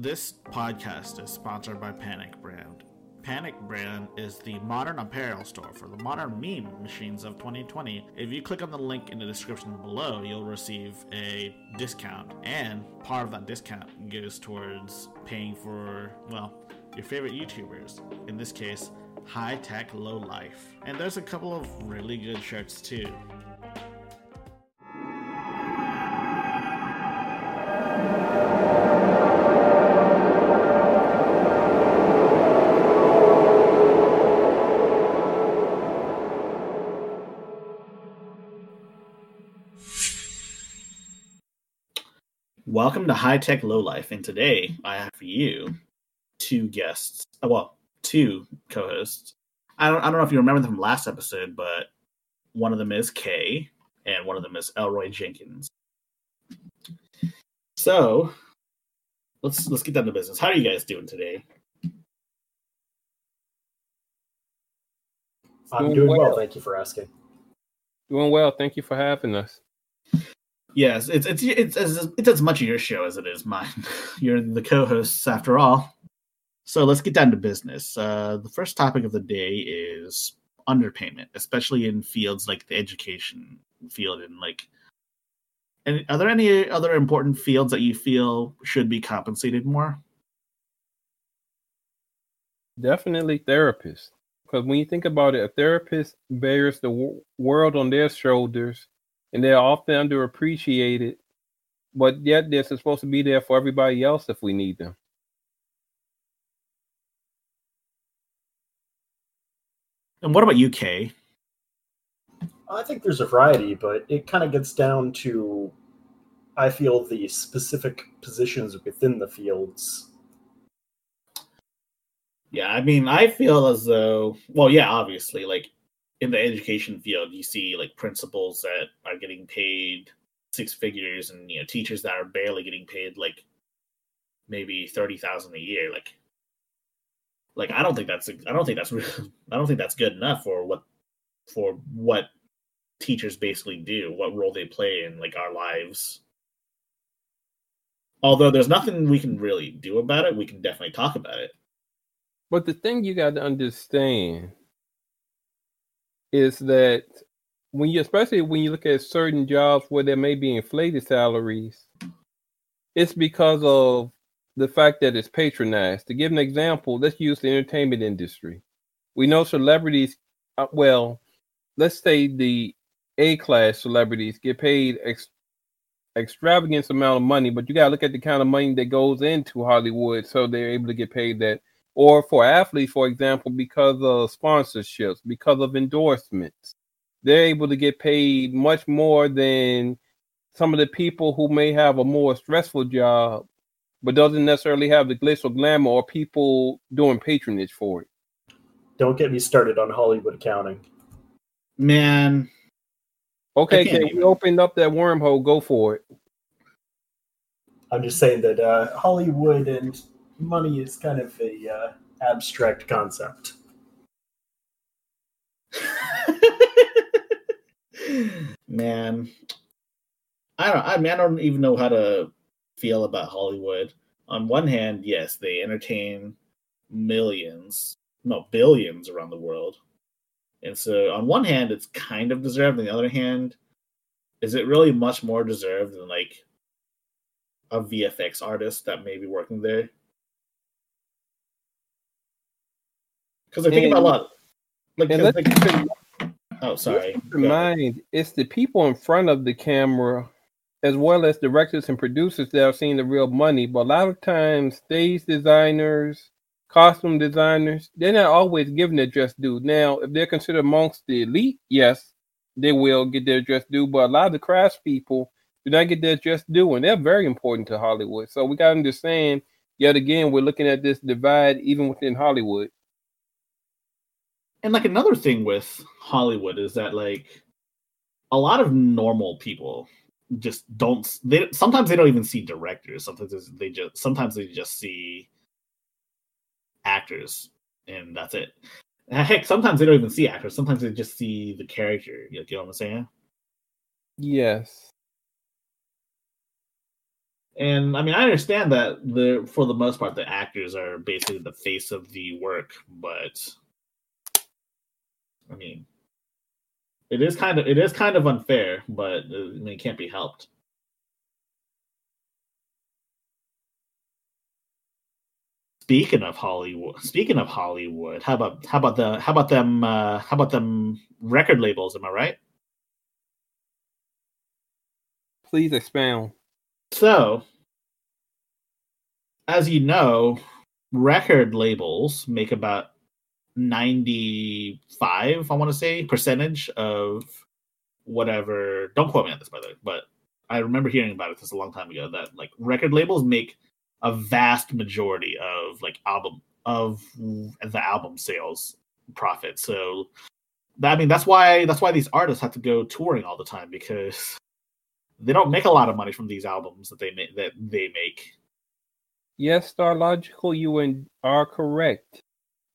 This podcast is sponsored by Panic Brand. Panic Brand is the modern apparel store for the modern meme machines of 2020. If you click on the link in the description below, you'll receive a discount, and part of that discount goes towards paying for, well, your favorite YouTubers. In this case, High Tech Low Life. And there's a couple of really good shirts too. Welcome to High Tech Low Life, and today I have for you two guests. uh, Well, two co-hosts. I don't, I don't know if you remember them from last episode, but one of them is Kay, and one of them is Elroy Jenkins. So let's let's get down to business. How are you guys doing today? I'm Doing doing well. well. Thank you for asking. Doing well. Thank you for having us. Yes, it's it's it's as it's as much of your show as it is mine. You're the co-hosts after all. So let's get down to business. Uh, the first topic of the day is underpayment, especially in fields like the education field and like. And are there any other important fields that you feel should be compensated more? Definitely therapists. Because when you think about it, a therapist bears the world on their shoulders and they're often underappreciated, but yet they're supposed to be there for everybody else if we need them. And what about you, Kay? I think there's a variety, but it kind of gets down to, I feel, the specific positions within the fields. Yeah, I mean, I feel as though, well, yeah, obviously, like in the education field, you see like principals that are getting paid six figures, and you know, teachers that are barely getting paid like maybe thirty thousand a year. Like, like I don't think that's I don't think that's I don't think that's good enough for what for what teachers basically do, what role they play in like our lives. Although there's nothing we can really do about it, we can definitely talk about it. But the thing you got to understand is that when you, especially when you look at certain jobs where there may be inflated salaries, it's because of the fact that it's patronized. To give an example, let's use the entertainment industry. We know celebrities, uh, well, let's say the A class celebrities get paid ex- extravagant amount of money, but you got to look at the kind of money that goes into Hollywood so they're able to get paid that or for athletes, for example, because of sponsorships, because of endorsements, they're able to get paid much more than some of the people who may have a more stressful job, but doesn't necessarily have the glitz or glamour or people doing patronage for it. Don't get me started on Hollywood accounting. Man, Okay, I can't okay, we opened up that wormhole. Go for it. I'm just saying that uh, Hollywood and money is kind of a uh, abstract concept. man. I don't i mean i don't even know how to feel about hollywood. On one hand yes they entertain millions no billions around the world. And so on one hand it's kind of deserved. On the other hand is it really much more deserved than like a vfx artist that may be working there because i think about a lot like, And like oh sorry Keep Go in ahead. mind, it's the people in front of the camera, as well as directors and producers that are seeing the real money. But a lot of times, stage designers, costume designers, they're not always given their just due. Now, if they're considered amongst the elite, yes, they will get their just due. But a lot of the craftspeople do not get their just due, and they're very important to Hollywood. So we got to understand. Yet again, we're looking at this divide even within Hollywood. And like another thing with Hollywood is that like a lot of normal people just don't they sometimes they don't even see directors. Sometimes they just sometimes they just see actors and that's it. Ah, heck sometimes they don't even see actors. Sometimes they just see the character. You know what i'm saying? Yes. And I mean, I understand that the for the most part the actors are basically the face of the work, but I mean, it is kind of it is kind of unfair, but uh, I mean, it can't be helped. Speaking of Hollywood, speaking of Hollywood, how about how about the how about them uh, how about them record labels? Am I right? Please expound. So, as you know, record labels make about 95, I want to say, percentage of whatever. Don't quote me on this, by the way, but I remember hearing about it this a long time ago that like record labels make a vast majority of like album of the album sales profit. So I mean that's why that's why these artists have to go touring all the time because they don't make a lot of money from these albums that they that they make. Yes, Star Logical, you are correct.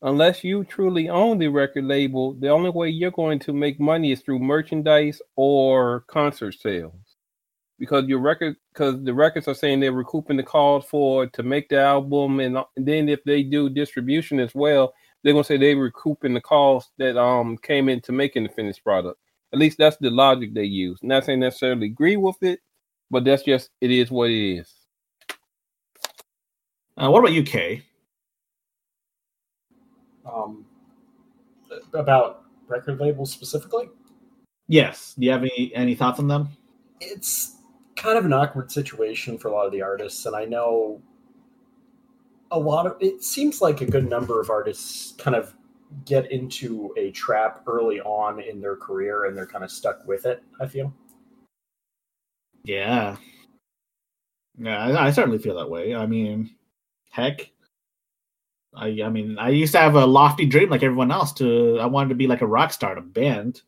Unless you truly own the record label, the only way you're going to make money is through merchandise or concert sales. Because your record, because the records are saying they're recouping the cost for to make the album, and, and then if they do distribution as well, they're gonna say they're recouping the cost that um came into making the finished product. At least that's the logic they use. Not saying necessarily agree with it, but that's just it is what it is. Uh, what about UK? Um, about record labels specifically. Yes. Do you have any any thoughts on them? It's kind of an awkward situation for a lot of the artists, and I know a lot of. It seems like a good number of artists kind of get into a trap early on in their career and they're kind of stuck with it, I feel. Yeah. Yeah, I, I certainly feel that way. I mean, heck, I I mean, I used to have a lofty dream like everyone else to I wanted to be like a rock star in a band.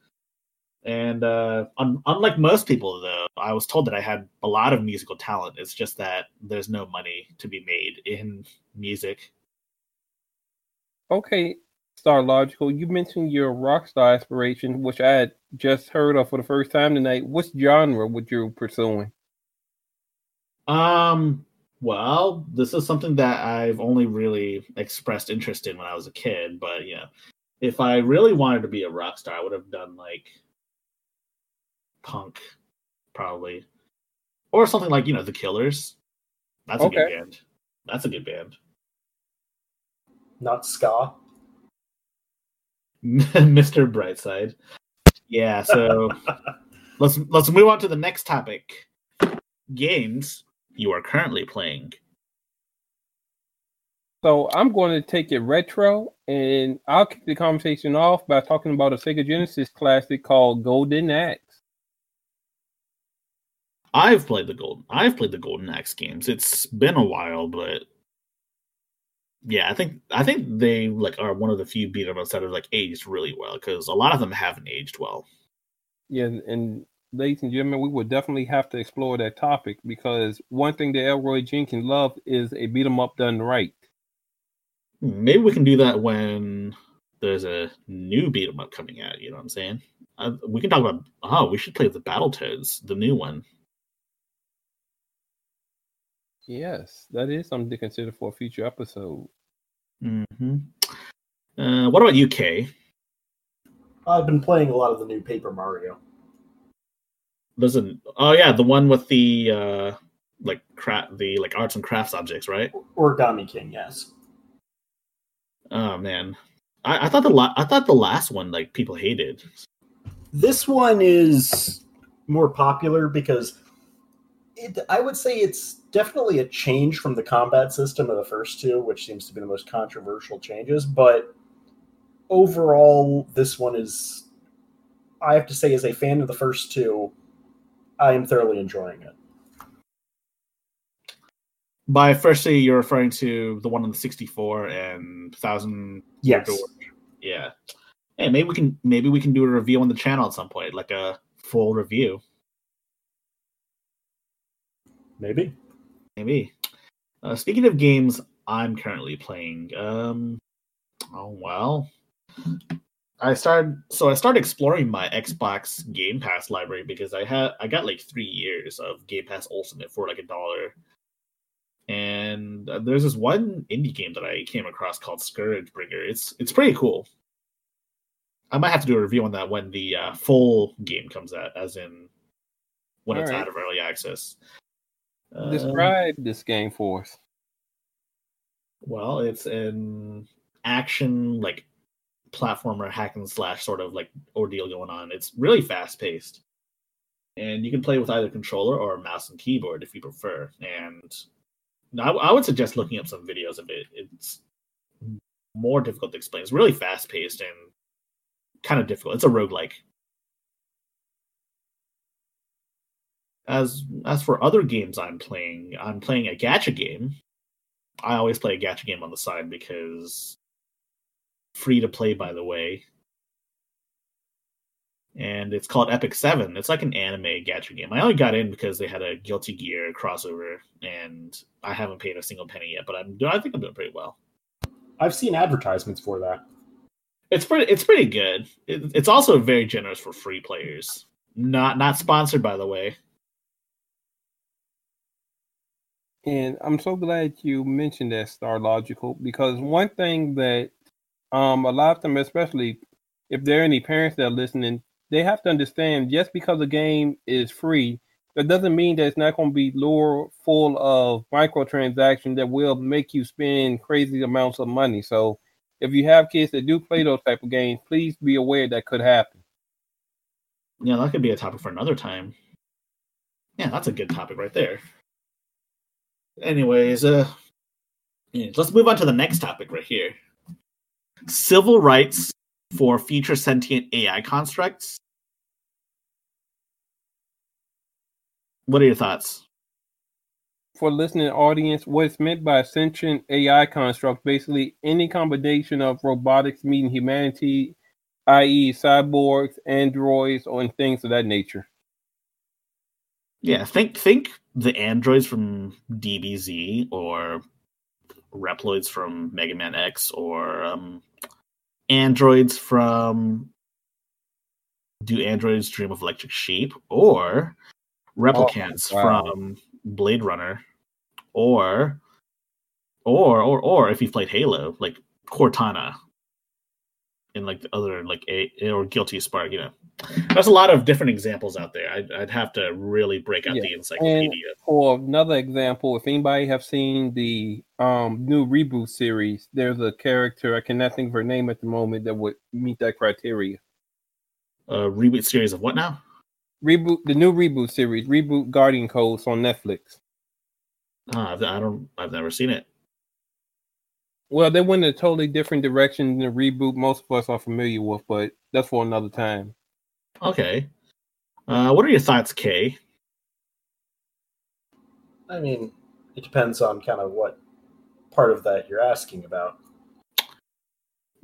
And uh un- unlike most people though, I was told that I had a lot of musical talent. It's just that there's no money to be made in music. Okay, Star Logical, you mentioned your rock star aspiration, which I had just heard of for the first time tonight. What genre would you pursuing? Um, well, this is something that I've only really expressed interest in when I was a kid, but you know, if I really wanted to be a rock star, I would have done like punk, probably, or something like you know the Killers. That's a Okay. good band. That's a good band. Not ska. Mr. Brightside. Yeah, so let's let's move on to the next topic. Games you are currently playing. So I'm going to take it retro, and I'll kick the conversation off by talking about a Sega Genesis classic called Golden Axe. I've played the Golden I've played the Golden Axe games. It's been a while, but yeah, I think I think they like are one of the few beat 'em ups that have like aged really well because a lot of them haven't aged well. Yeah, and, and ladies and gentlemen, we would definitely have to explore that topic because one thing that Elroy Jenkins loved is a beat 'em up done right. Maybe we can do that when there's a new beat 'em up coming out. You know what I'm saying? Uh, we can talk about. Oh, we should play the Battletoads, the new one. Yes, that is something to consider for a future episode. hmm Uh, what about UK? I've been playing a lot of the new Paper Mario. There's an oh yeah, the one with the uh like craft the like arts and crafts objects, right? Origami King, yes. Oh man, I, I thought the la- I thought the last one like people hated. This one is more popular because it, I would say it's definitely a change from the combat system of the first two, which seems to be the most controversial changes. But overall, this one is, I have to say, as a fan of the first two, I am thoroughly enjoying it. By firstly, you're referring to the one on the 64 and thousand. Yes. Yeah. Hey, maybe we can maybe we can do a review on the channel at some point, like a full review. Maybe. Maybe. Uh, speaking of games I'm currently playing, um, oh well, I started. So I started exploring my Xbox Game Pass library because I had I got like three years of Game Pass Ultimate for like a dollar, And there's this one indie game that I came across called ScourgeBringer. It's it's pretty cool. I might have to do a review on that when the uh, full game comes out, as in when All it's right. out of early access. Describe this game for us. well, it's an action like platformer hack and slash sort of like ordeal going on. It's really fast paced. And you can play with either controller or mouse and keyboard if you prefer. And I, I would suggest looking up some videos of it. It's more difficult to explain. It's really fast paced and kind of difficult. It's a roguelike. As as for other games I'm playing, I'm playing a gacha game. I always play a gacha game on the side because free to play by the way. And it's called Epic 7. It's like an anime gacha game. I only got in because they had a Guilty Gear crossover and I haven't paid a single penny yet, but I'm I think I'm doing pretty well. I've seen advertisements for that. It's pretty. It's pretty good. It, it's also very generous for free players. Not not sponsored, by the way. And I'm so glad you mentioned that Star Logical because one thing that um a lot of them, especially if there are any parents that are listening, they have to understand just because a game is free, that doesn't mean that it's not going to be lure full of microtransactions that will make you spend crazy amounts of money. So if you have kids that do play those type of games, please be aware that could happen. Yeah, that could be a topic for another time. Yeah, that's a good topic right there. Anyways, uh, let's move on to the next topic right here. Civil rights for future sentient AI constructs. What are your thoughts? for listening audience, what's meant by sentient AI construct, basically any combination of robotics meeting humanity, i.e., cyborgs, androids, or things of that nature. Yeah, think think the androids from DBZ or Reploids from Mega Man X or um, androids from Do Androids Dream of Electric Sheep or replicants wow. from Blade Runner or or or or if you've played Halo, like Cortana and like the other like a or Guilty Spark, you know. There's a lot of different examples out there. I'd, I'd have to really break out Yeah, the encyclopedia. For another example, if anybody have seen the um, new reboot series, there's a character I cannot think of her name at the moment that would meet that criteria. A reboot series of what now? Reboot the new reboot series, reboot Guardian Codes on Netflix. Uh, I don't. I've never seen it. Well, they went in a totally different direction than the reboot most of us are familiar with, but that's for another time. Okay. Uh, what are your thoughts, Kay? I mean, it depends on kind of what part of that you're asking about.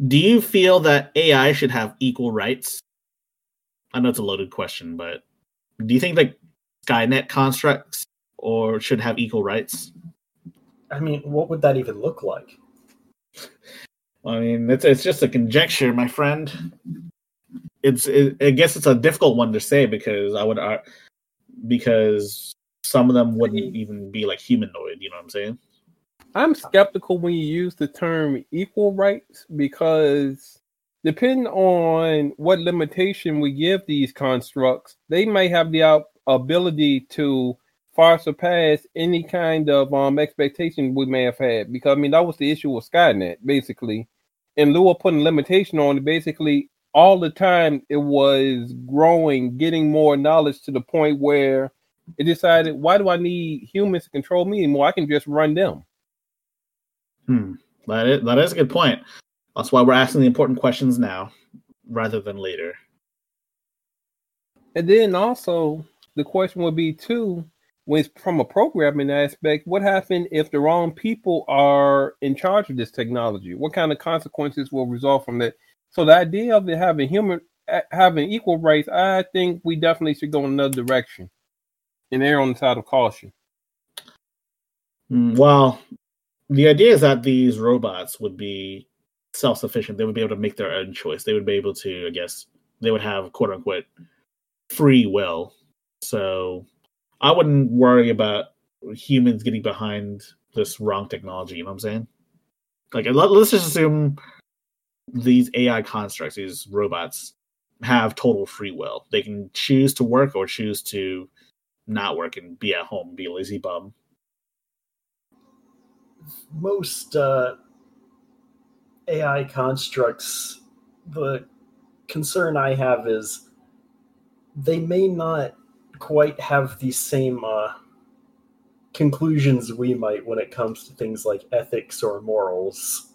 Do you feel that AI should have equal rights? I know it's a loaded question, but do you think like Skynet constructs or should have equal rights? I mean, what would that even look like? I mean, it's it's just a conjecture, my friend. It's it, I guess it's a difficult one to say because I would uh, because some of them wouldn't even be like humanoid. You know what I'm saying? I'm skeptical when you use the term equal rights because depending on what limitation we give these constructs, they may have the ability to far surpassed any kind of um expectation we may have had. Because I mean that was the issue with Skynet, basically. In lieu of putting limitation on it, basically all the time it was growing, getting more knowledge to the point where it decided, why do I need humans to control me anymore? I can just run them. Hmm. That is that is a good point. That's why we're asking the important questions now rather than later. And then also the question would be too, when it's from a programming aspect, what happens if the wrong people are in charge of this technology? What kind of consequences will result from that? So the idea of having human having equal rights, I think we definitely should go in another direction and err on the side of caution. Mm, Well, the idea is that these robots would be self sufficient. They would be able to make their own choice. They would be able to, I guess, they would have quote unquote free will. So I wouldn't worry about humans getting behind this wrong technology. You know what I'm saying? Like, let, let's just assume these AI constructs, these robots, have total free will. They can choose to work or choose to not work and be at home, be a lazy bum. Most uh, AI constructs, the concern I have is they may not quite have the same uh, conclusions we might when it comes to things like ethics or morals.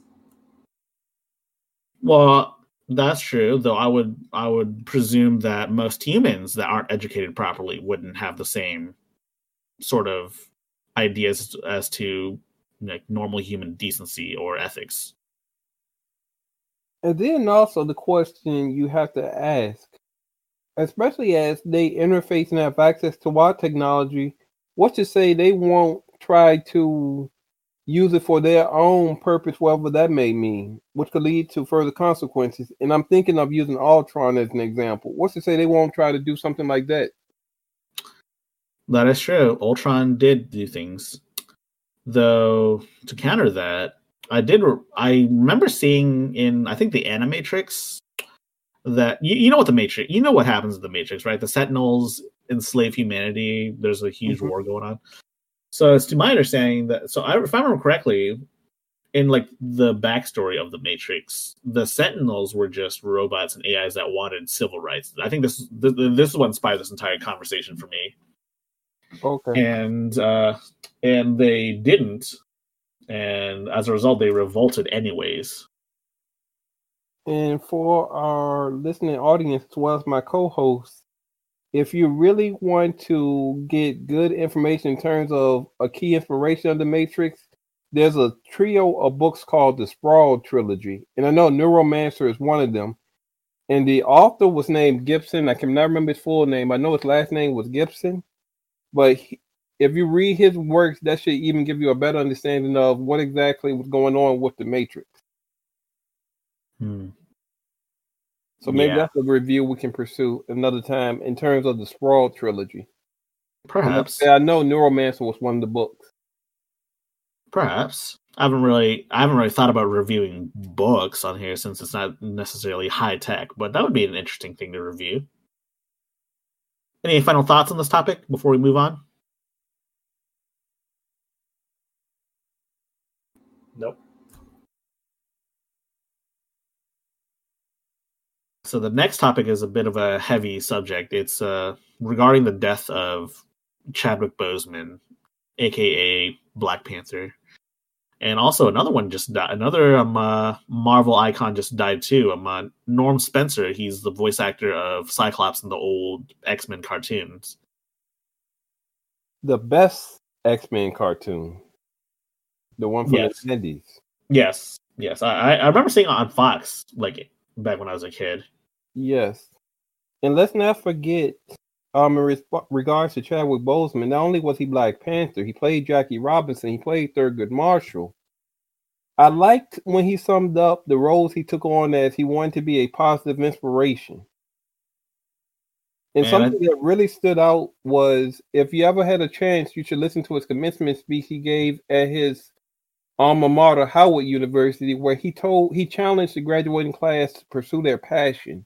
Well, that's true, though I would I would presume that most humans that aren't educated properly wouldn't have the same sort of ideas as to like normal human decency or ethics. And then also the question you have to ask, especially as they interface and have access to our technology, what to say they won't try to use it for their own purpose, whatever that may mean, which could lead to further consequences. And I'm thinking of using Ultron as an example. What's to say they won't try to do something like that? That is true. Ultron did do things. Though to counter that, I did I remember seeing in I think the Animatrix that you, you know what the Matrix you know what happens in the Matrix, right? The Sentinels enslave humanity. There's a huge mm-hmm. war going on. So it's to my understanding that so I, if I remember correctly, in like the backstory of the Matrix, the Sentinels were just robots and AIs that wanted civil rights. I think this this, this is what inspired this entire conversation for me. Okay. And uh, and they didn't, and as a result, they revolted anyways. And for our listening audience, as well as my co-host, if you really want to get good information in terms of a key inspiration of the Matrix, there's a trio of books called the Sprawl Trilogy. And I know Neuromancer is one of them. And the author was named Gibson. I can never remember his full name. I know his last name was Gibson. But he, if you read his works, that should even give you a better understanding of what exactly was going on with the Matrix. Hmm. So maybe yeah. that's a review we can pursue another time in terms of the Sprawl trilogy. Perhaps. I know Neuromancer was one of the books. Perhaps. I haven't really I haven't really thought about reviewing books on here since it's not necessarily high tech, but that would be an interesting thing to review. Any final thoughts on this topic before we move on? So the next topic is a bit of a heavy subject. It's uh, regarding the death of Chadwick Boseman, aka Black Panther, and also another one just died. Another um, uh, Marvel icon just died too. Um, uh, Norm Spencer. He's the voice actor of Cyclops in the old X Men cartoons. The best X Men cartoon, the one from yes. the nineties. Yes, yes. I I remember seeing it on Fox like back when I was a kid. Yes. And let's not forget, um, in regards to Chadwick Boseman, not only was he Black Panther, he played Jackie Robinson, he played Thurgood Marshall. I liked when he summed up the roles he took on as he wanted to be a positive inspiration. And Man, something that really stood out was if you ever had a chance, you should listen to his commencement speech he gave at his alma mater, Howard University, where he told he challenged the graduating class to pursue their passion.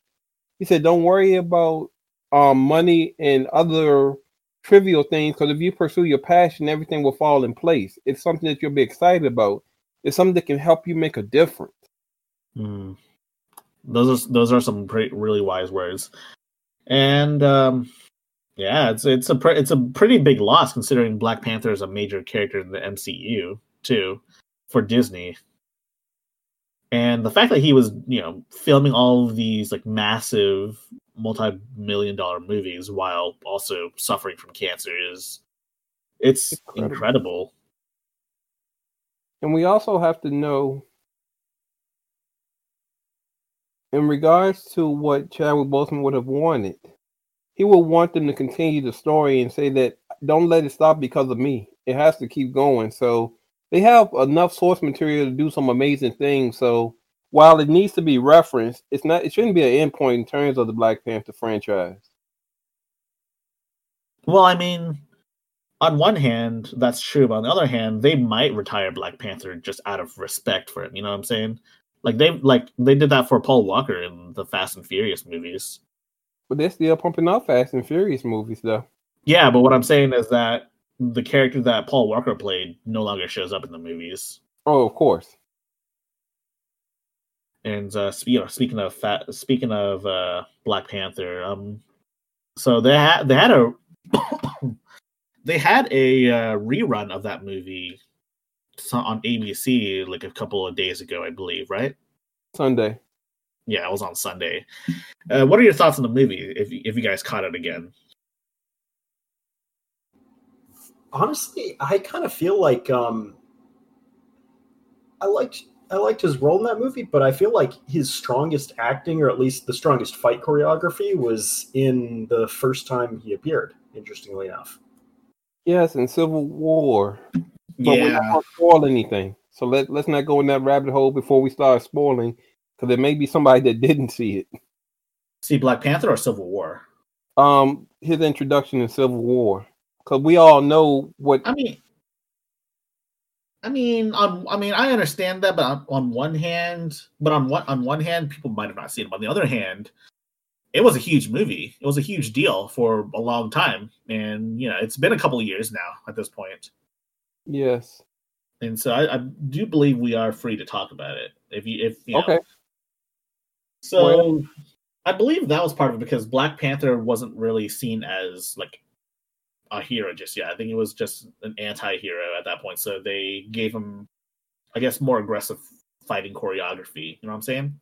He said, "Don't worry about um, money and other trivial things, because if you pursue your passion, everything will fall in place. It's something that you'll be excited about. It's something that can help you make a difference." Mm. Those are those are some pretty, really wise words, and um, yeah, it's it's a pre- it's a pretty big loss considering Black Panther is a major character in the MCU too for Disney and the fact that he was you know filming all of these like massive multi-million dollar movies while also suffering from cancer is it's incredible. incredible. And we also have to know in regards to what Chadwick Boseman would have wanted, he would want them to continue the story and say that don't let it stop because of me. It has to keep going. So they have enough source material to do some amazing things. So while it needs to be referenced, it's not. It shouldn't be an endpoint in terms of the Black Panther franchise. Well, I mean, on one hand, that's true, but on the other hand, they might retire Black Panther just out of respect for him. You know what I'm saying? Like they like they did that for Paul Walker in the Fast and Furious movies. But they're still pumping out Fast and Furious movies, though. Yeah, but what I'm saying is that the character that Paul Walker played no longer shows up in the movies. Oh, of course. And uh, you know, speaking of fat, speaking of uh, Black Panther, um, so they had they had a they had a uh, rerun of that movie on ABC like a couple of days ago, I believe, right? Sunday. Yeah, it was on Sunday. Uh, what are your thoughts on the movie? If if you guys caught it again? Honestly, I kind of feel like um, I liked I liked his role in that movie, but I feel like his strongest acting, or at least the strongest fight choreography, was in the first time he appeared. Interestingly enough. Yes, in Civil War. But yeah. we're not spoil anything. So let let's not go in that rabbit hole before we start spoiling, because there may be somebody that didn't see it. See Black Panther or Civil War? Um, his introduction in Civil War, because we all know what. I mean, I mean, on I mean, I understand that, but on, on one hand, but on one on one hand, people might have not seen it. But on the other hand, it was a huge movie. It was a huge deal for a long time, and you know, it's been a couple of years now at this point. Yes. And so I, I do believe we are free to talk about it. If you if you know. Okay. So Well- I believe that was part of it because Black Panther wasn't really seen as like a hero just yet. I think he was just an anti-hero at that point. So they gave him, I guess, more aggressive fighting choreography. You know what I'm saying?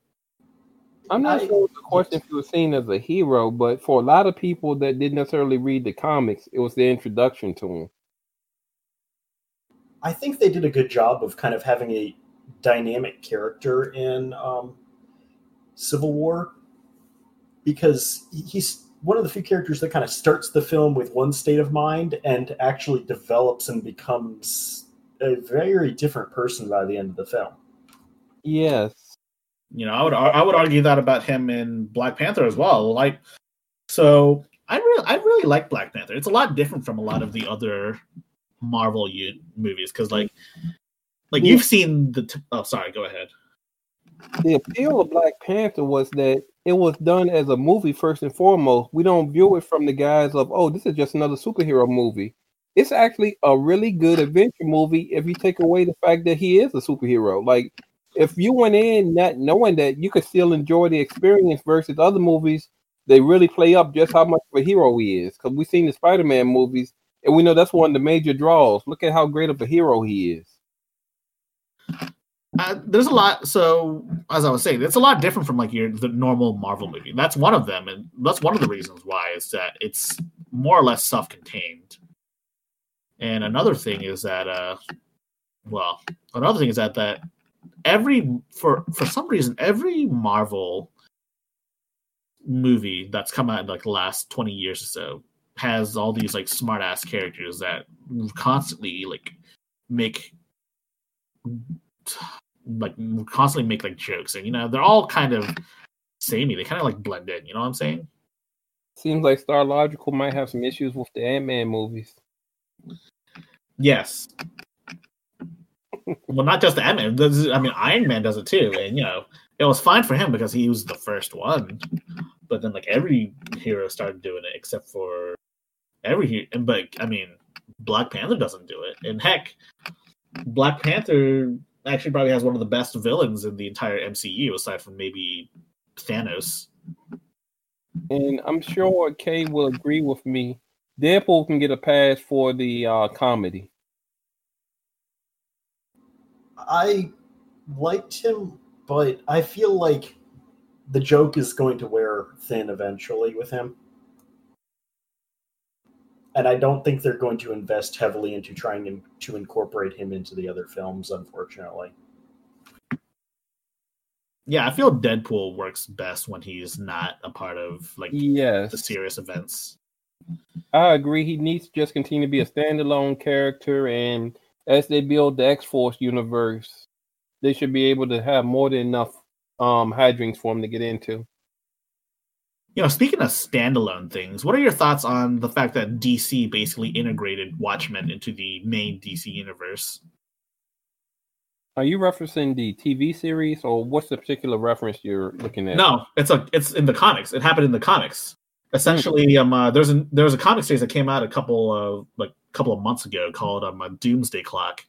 I'm not I- sure what the question if he was seen as a hero, but for a lot of people that didn't necessarily read the comics, it was the introduction to him. I think they did a good job of kind of having a dynamic character in um, Civil War because he's one of the few characters that kind of starts the film with one state of mind and actually develops and becomes a very different person by the end of the film. Yes. You know, I would I would argue that about him in Black Panther as well. Like, so I really I really like Black Panther. It's a lot different from a lot of the other Marvel u- movies because like like you've seen the t- oh sorry go ahead The appeal of Black Panther was that it was done as a movie first and foremost. We don't view it from the guise of, oh, this is just another superhero movie. It's actually a really good adventure movie if you take away the fact that he is a superhero. Like, if you went in not knowing that, you could still enjoy the experience versus other movies. They really play up just how much of a hero he is. Because we've seen the Spider Man movies, and we know that's one of the major draws. Look at how great of a hero he is. Uh, there's a lot so as I was saying it's a lot different from like your the normal Marvel movie. That's one of them and that's one of the reasons why is that it's more or less self-contained. And another thing is that uh well another thing is that that every for for some reason every Marvel movie that's come out in like the last 20 years or so has all these like smart ass characters that constantly like make like constantly make like jokes and you know they're all kind of samey. They kind of like blend in you know what i'm saying? Seems like Star Logical might have some issues with the Ant Man movies. yes. Well not just the Ant-Man. This is- i mean iron man does it too and you know it was fine for him because he was the first one. But then like every hero started doing it except for every hero and but i mean black panther doesn't do it. And heck black panther actually probably has one of the best villains in the entire mcu aside from maybe thanos And I'm sure Kay will agree with me. Deadpool can get a pass for the uh, comedy. I liked him, but I feel like the joke is going to wear thin eventually with him. And I don't think they're going to invest heavily into trying in- to incorporate him into the other films, unfortunately. yeah i feel deadpool works best when he's not a part of like the serious events I agree. He needs to just continue to be a standalone character, and as they build the X Force universe, they should be able to have more than enough um hijinks for him to get into. You know, speaking of standalone things, what are your thoughts on the fact that DC basically integrated Watchmen into the main DC universe? Are you referencing the TV series, or what's the particular reference you're looking at? No, it's a it's in the comics. It happened in the comics. Essentially, um, uh, there's a there's a comic series that came out a couple of like a couple of months ago called um, a Doomsday Clock,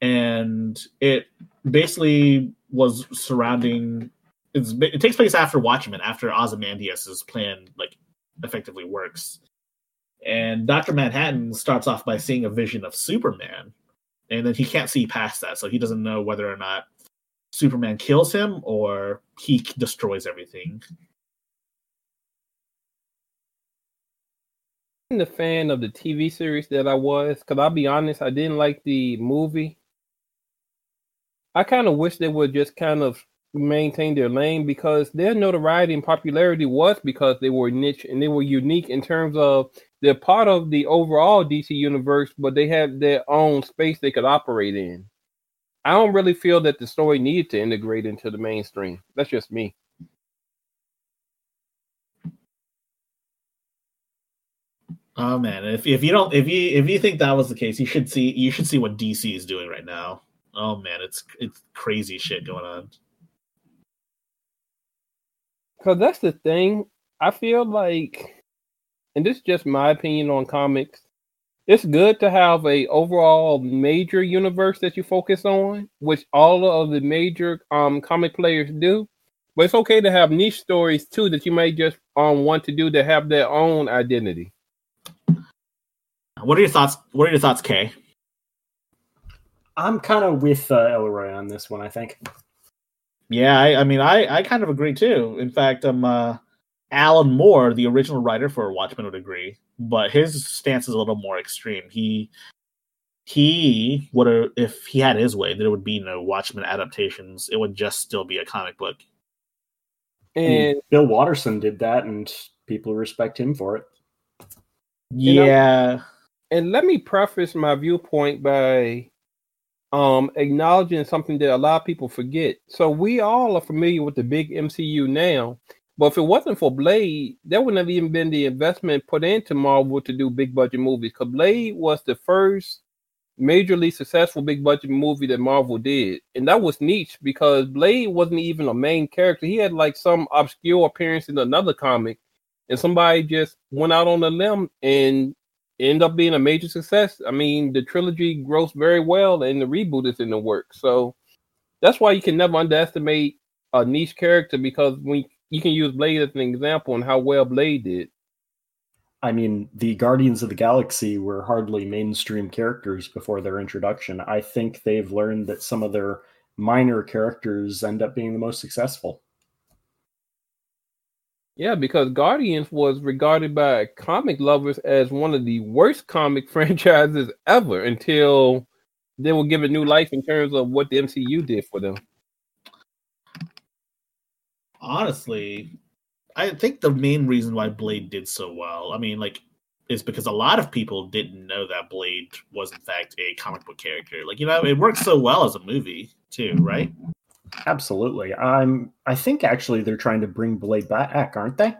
and it basically was surrounding. It's, it takes place after Watchmen, after Ozymandias's plan like effectively works, and Doctor Manhattan starts off by seeing a vision of Superman, and then he can't see past that, so he doesn't know whether or not Superman kills him or he destroys everything. the fan of the TV series that I was, because I'll be honest, I didn't like the movie. I kind of wish they would just kind of maintain their lane because their notoriety and popularity was because they were niche and they were unique in terms of they're part of the overall DC universe, but they had their own space they could operate in. I don't really feel that the story needed to integrate into the mainstream. That's just me. Oh man, if if you don't if you if you think that was the case, you should see you should see what DC is doing right now. Oh man, it's it's crazy shit going on. Cause that's the thing. I feel like, and this is just my opinion on comics. It's good to have a overall major universe that you focus on, which all of the major um comic players do. But it's okay to have niche stories too that you may just um want to do to have their own identity. What are your thoughts? What are your thoughts, Kay? I'm kind of with uh, Elroy on this one. I think. Yeah, I, I mean, I, I kind of agree too. In fact, um, uh, Alan Moore, the original writer for Watchmen, would agree, but his stance is a little more extreme. He he would have, if he had his way, there would be no Watchmen adaptations. It would just still be a comic book. And Bill Watterson did that, and people respect him for it. Yeah, and let me preface my viewpoint by um acknowledging something that a lot of people forget. So we all are familiar with the big MCU now, but if it wasn't for Blade, there wouldn't have even been the investment put into Marvel to do big budget movies. Because Blade was the first majorly successful big budget movie that Marvel did, and that was niche because Blade wasn't even a main character. He had like some obscure appearance in another comic, and somebody just went out on a limb and end up being a major success. I mean, the trilogy grossed very well, and the reboot is in the works. So that's why you can never underestimate a niche character because when you can use Blade as an example and how well Blade did. I mean, the Guardians of the Galaxy were hardly mainstream characters before their introduction. I think they've learned that some of their minor characters end up being the most successful. Yeah, because Guardians was regarded by comic lovers as one of the worst comic franchises ever until they were given new life in terms of what the MCU did for them. honestly, I think the main reason why Blade did so well, I mean, like, is because a lot of people didn't know that Blade was in fact a comic book character. Like, you know, it works so well as a movie too, right? Absolutely. I'm. I think actually they're trying to bring Blade back, aren't they?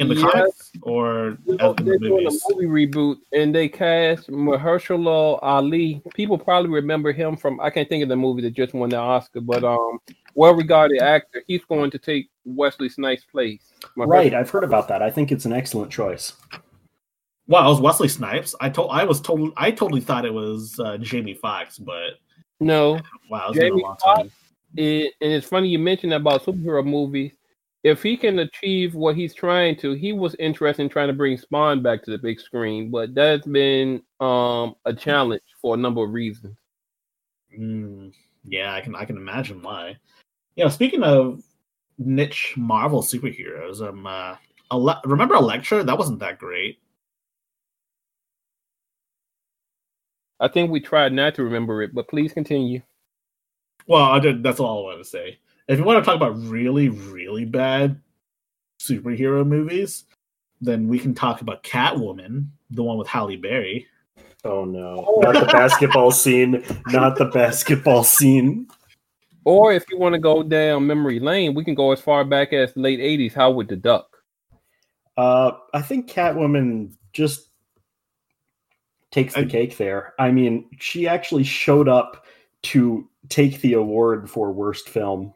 In the Yeah. comics or You know, they're the doing movies? a movie reboot, and they cast Mahershala Ali. People probably remember him from I can't think of the movie that just won the Oscar, but um, well-regarded actor. He's going to take Wesley Snipes' place. Mahershala- Right. I've heard about that. I think it's an excellent choice. Wow, it was Wesley Snipes. I told I was told I totally thought it was uh, Jamie Foxx, but No, wow, it's been a Jamie long time. It, and it's funny you mentioned about superhero movies. If he can achieve what he's trying to, he was interested in trying to bring Spawn back to the big screen, but that's been um a challenge for a number of reasons. Mm, yeah, I can I can imagine why. You know, speaking of niche Marvel superheroes, um, uh, Ele- remember Elektra? That wasn't that great. I think we tried not to remember it, but please continue. Well, I did, that's all I want to say. If you want to talk about really, really bad superhero movies, then we can talk about Catwoman, the one with Halle Berry. Oh no! Not the basketball scene. Not the basketball scene. Or if you want to go down memory lane, we can go as far back as the late '80s. Howard the Duck. Uh, I think Catwoman just takes the I- cake there. I mean, she actually showed up to take the award for worst film.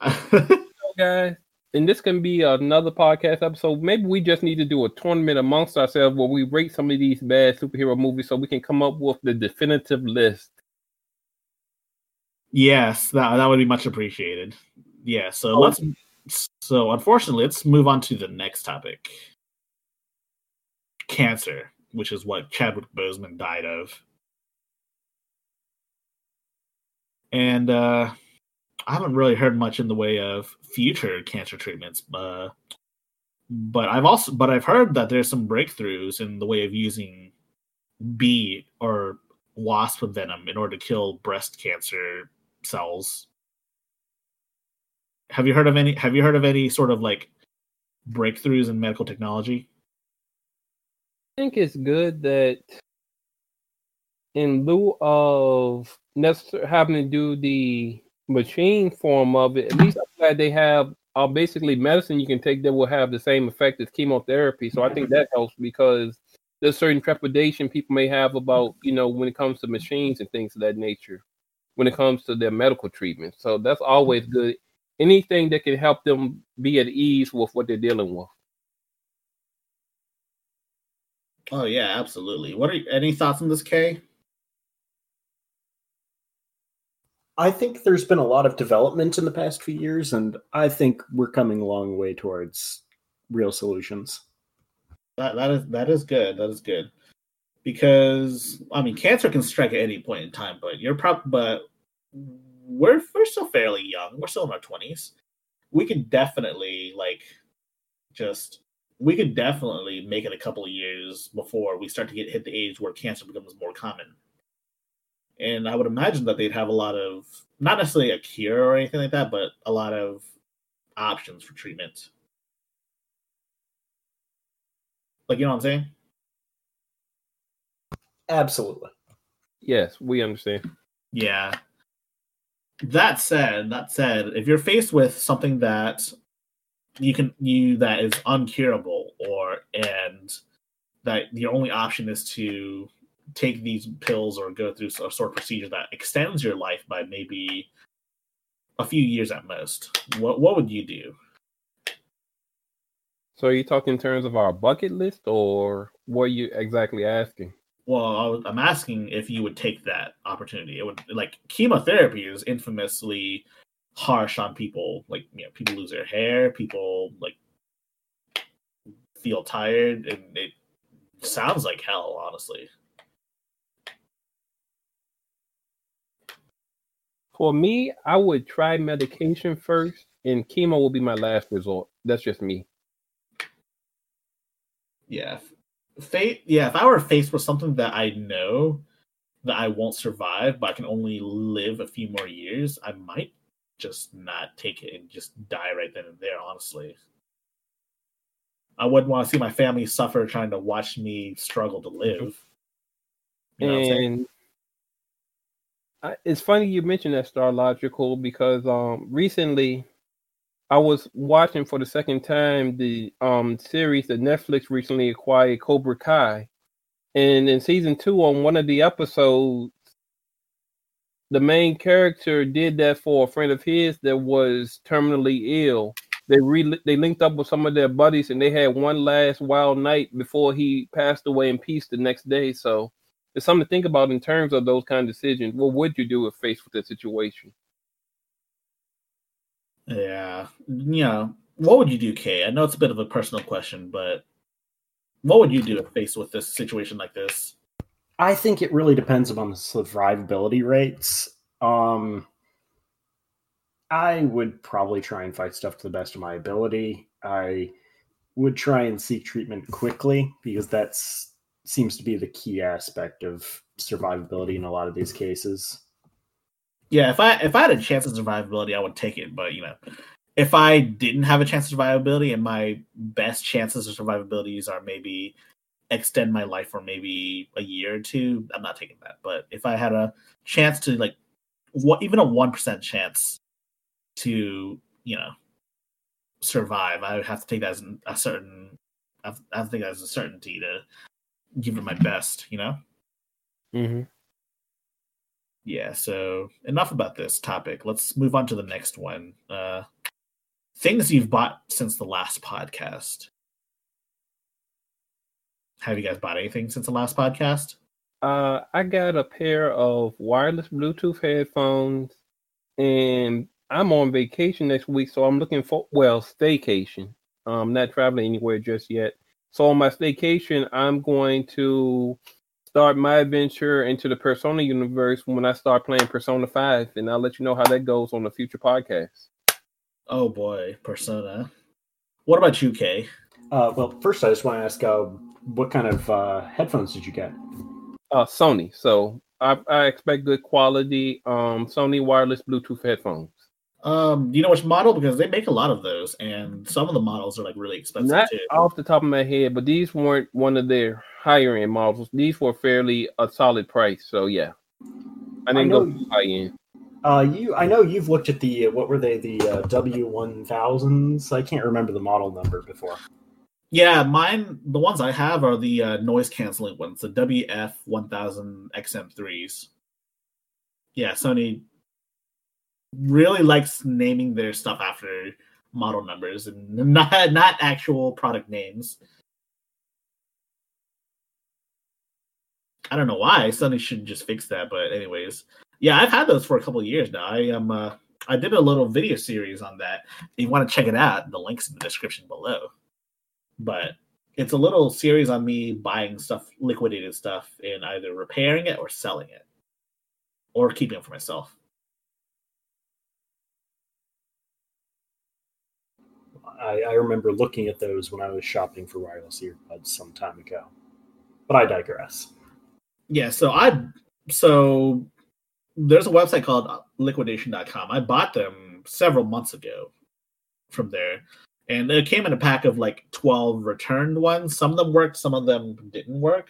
guys, and this can be another podcast episode. Maybe we just need to do a tournament amongst ourselves where we rate some of these bad superhero movies so we can come up with the definitive list. yes, that that would be much appreciated. Yeah, so Oh. let's. So unfortunately, let's move on to the next topic. Cancer, which is what Chadwick Boseman died of, and uh, I haven't really heard much in the way of future cancer treatments. Uh, but I've also, but I've heard that there's some breakthroughs in the way of using bee or wasp venom in order to kill breast cancer cells. Have you heard of any? Have you heard of any sort of like breakthroughs in medical technology? I think it's good that in lieu of necessarily having to do the machine form of it, at least I'm glad they have uh, basically medicine you can take that will have the same effect as chemotherapy. So I think that helps because there's certain trepidation people may have about, you know, when it comes to machines and things of that nature, when it comes to their medical treatment. So that's always good. Anything that can help them be at ease with what they're dealing with. Oh yeah, absolutely. What are any thoughts on this, Kay? I think there's been a lot of development in the past few years, and I think we're coming a long way towards real solutions. That that is that is good. That is good. Because I mean, cancer can strike at any point in time, but you're probably but we're we're still fairly young. We're still in our twenties. We could definitely like just we could definitely make it a couple of years before we start to get hit the age where cancer becomes more common. And I would imagine that they'd have a lot of not necessarily a cure or anything like that, but a lot of options for treatment. Like you know what I'm saying? Absolutely. Yes, we understand. Yeah. That said, that said, if you're faced with something that you can you that is uncurable or and that your only option is to take these pills or go through a sort of procedure that extends your life by maybe a few years at most, what what would you do? So are you talking in terms of our bucket list or what are you exactly asking? Well, I was, I'm asking if you would take that opportunity. It would like chemotherapy is infamously harsh on people. Like you know, people lose their hair, people like feel tired, and it sounds like hell. Honestly, For me, I would try medication first and chemo will be my last resort. That's just me. yeah. Fate, yeah. If I were faced with something that I know that I won't survive, but I can only live a few more years, I might just not take it and just die right then and there. Honestly, I wouldn't want to see my family suffer trying to watch me struggle to live. You know what I'm saying? and It's funny you mentioned that Star Logical because um recently I was watching for the second time the um series that Netflix recently acquired Cobra Kai. And in season two, on one of the episodes, the main character did that for a friend of his that was terminally ill. They re- they linked up with some of their buddies and they had one last wild night before he passed away in peace the next day. So it's something to think about in terms of those kind of decisions. What would you do if faced with that situation? Yeah, you know, what would you do, Kay? I know it's a bit of a personal question, but what would you do if faced with this situation like this? I think it really depends upon the survivability rates. Um, I would probably try and fight stuff to the best of my ability. I would try and seek treatment quickly because that's seems to be the key aspect of survivability in a lot of these cases. Yeah, if I if I had a chance of survivability, I would take it. But you know, if I didn't have a chance of survivability, and my best chances of survivabilities are maybe extend my life for maybe a year or two, I'm not taking that. But if I had a chance to like, what even a one percent chance to you know survive. I would have to take that as a certain. I that as a certainty to give it my best. You know. Mm-hmm. Yeah. So enough about this topic. Let's move on to the next one. Uh, things you've bought since the last podcast. Have you guys bought anything since the last podcast? Uh, I got a pair of wireless Bluetooth headphones, and I'm on vacation next week, so I'm looking for well staycation. I'm not traveling anywhere just yet. So on my staycation, I'm going to start my adventure into the Persona universe when I start playing Persona Five, and I'll let you know how that goes on the future podcast. Oh boy, Persona. What about you, Kay? Uh, well, first I just want to ask, uh, what kind of uh, headphones did you get? Uh, Sony. So I, I expect good quality. Um, Sony wireless Bluetooth headphones. Um, do you know which model? Because they make a lot of those, and some of the models are like really expensive Not too. off the top of my head, but these weren't one of their higher end models. These were fairly a solid price. So yeah, I didn't know- go high end. Uh, you, I know you've looked at the what were they the uh, W one thousands? I can't remember the model number before. Yeah, mine. The ones I have are the uh, noise canceling ones, the WF one thousand XM3s. Yeah, Sony really likes naming their stuff after model numbers and not not actual product names. I don't know why Sony should just fix that, but anyways, yeah, I've had those for a couple years now. I am. Uh, I did a little video series on that. If you want to check it out, the links in the description below. But it's a little series on me buying stuff, liquidated stuff, and either repairing it or selling it, or keeping it for myself. I, I remember looking at those when I was shopping for wireless earbuds some time ago. But I digress. Yeah, so I so there's a website called liquidation.com. I bought them several months ago from there. And it came in a pack of like 12 returned ones. Some of them worked, some of them didn't work.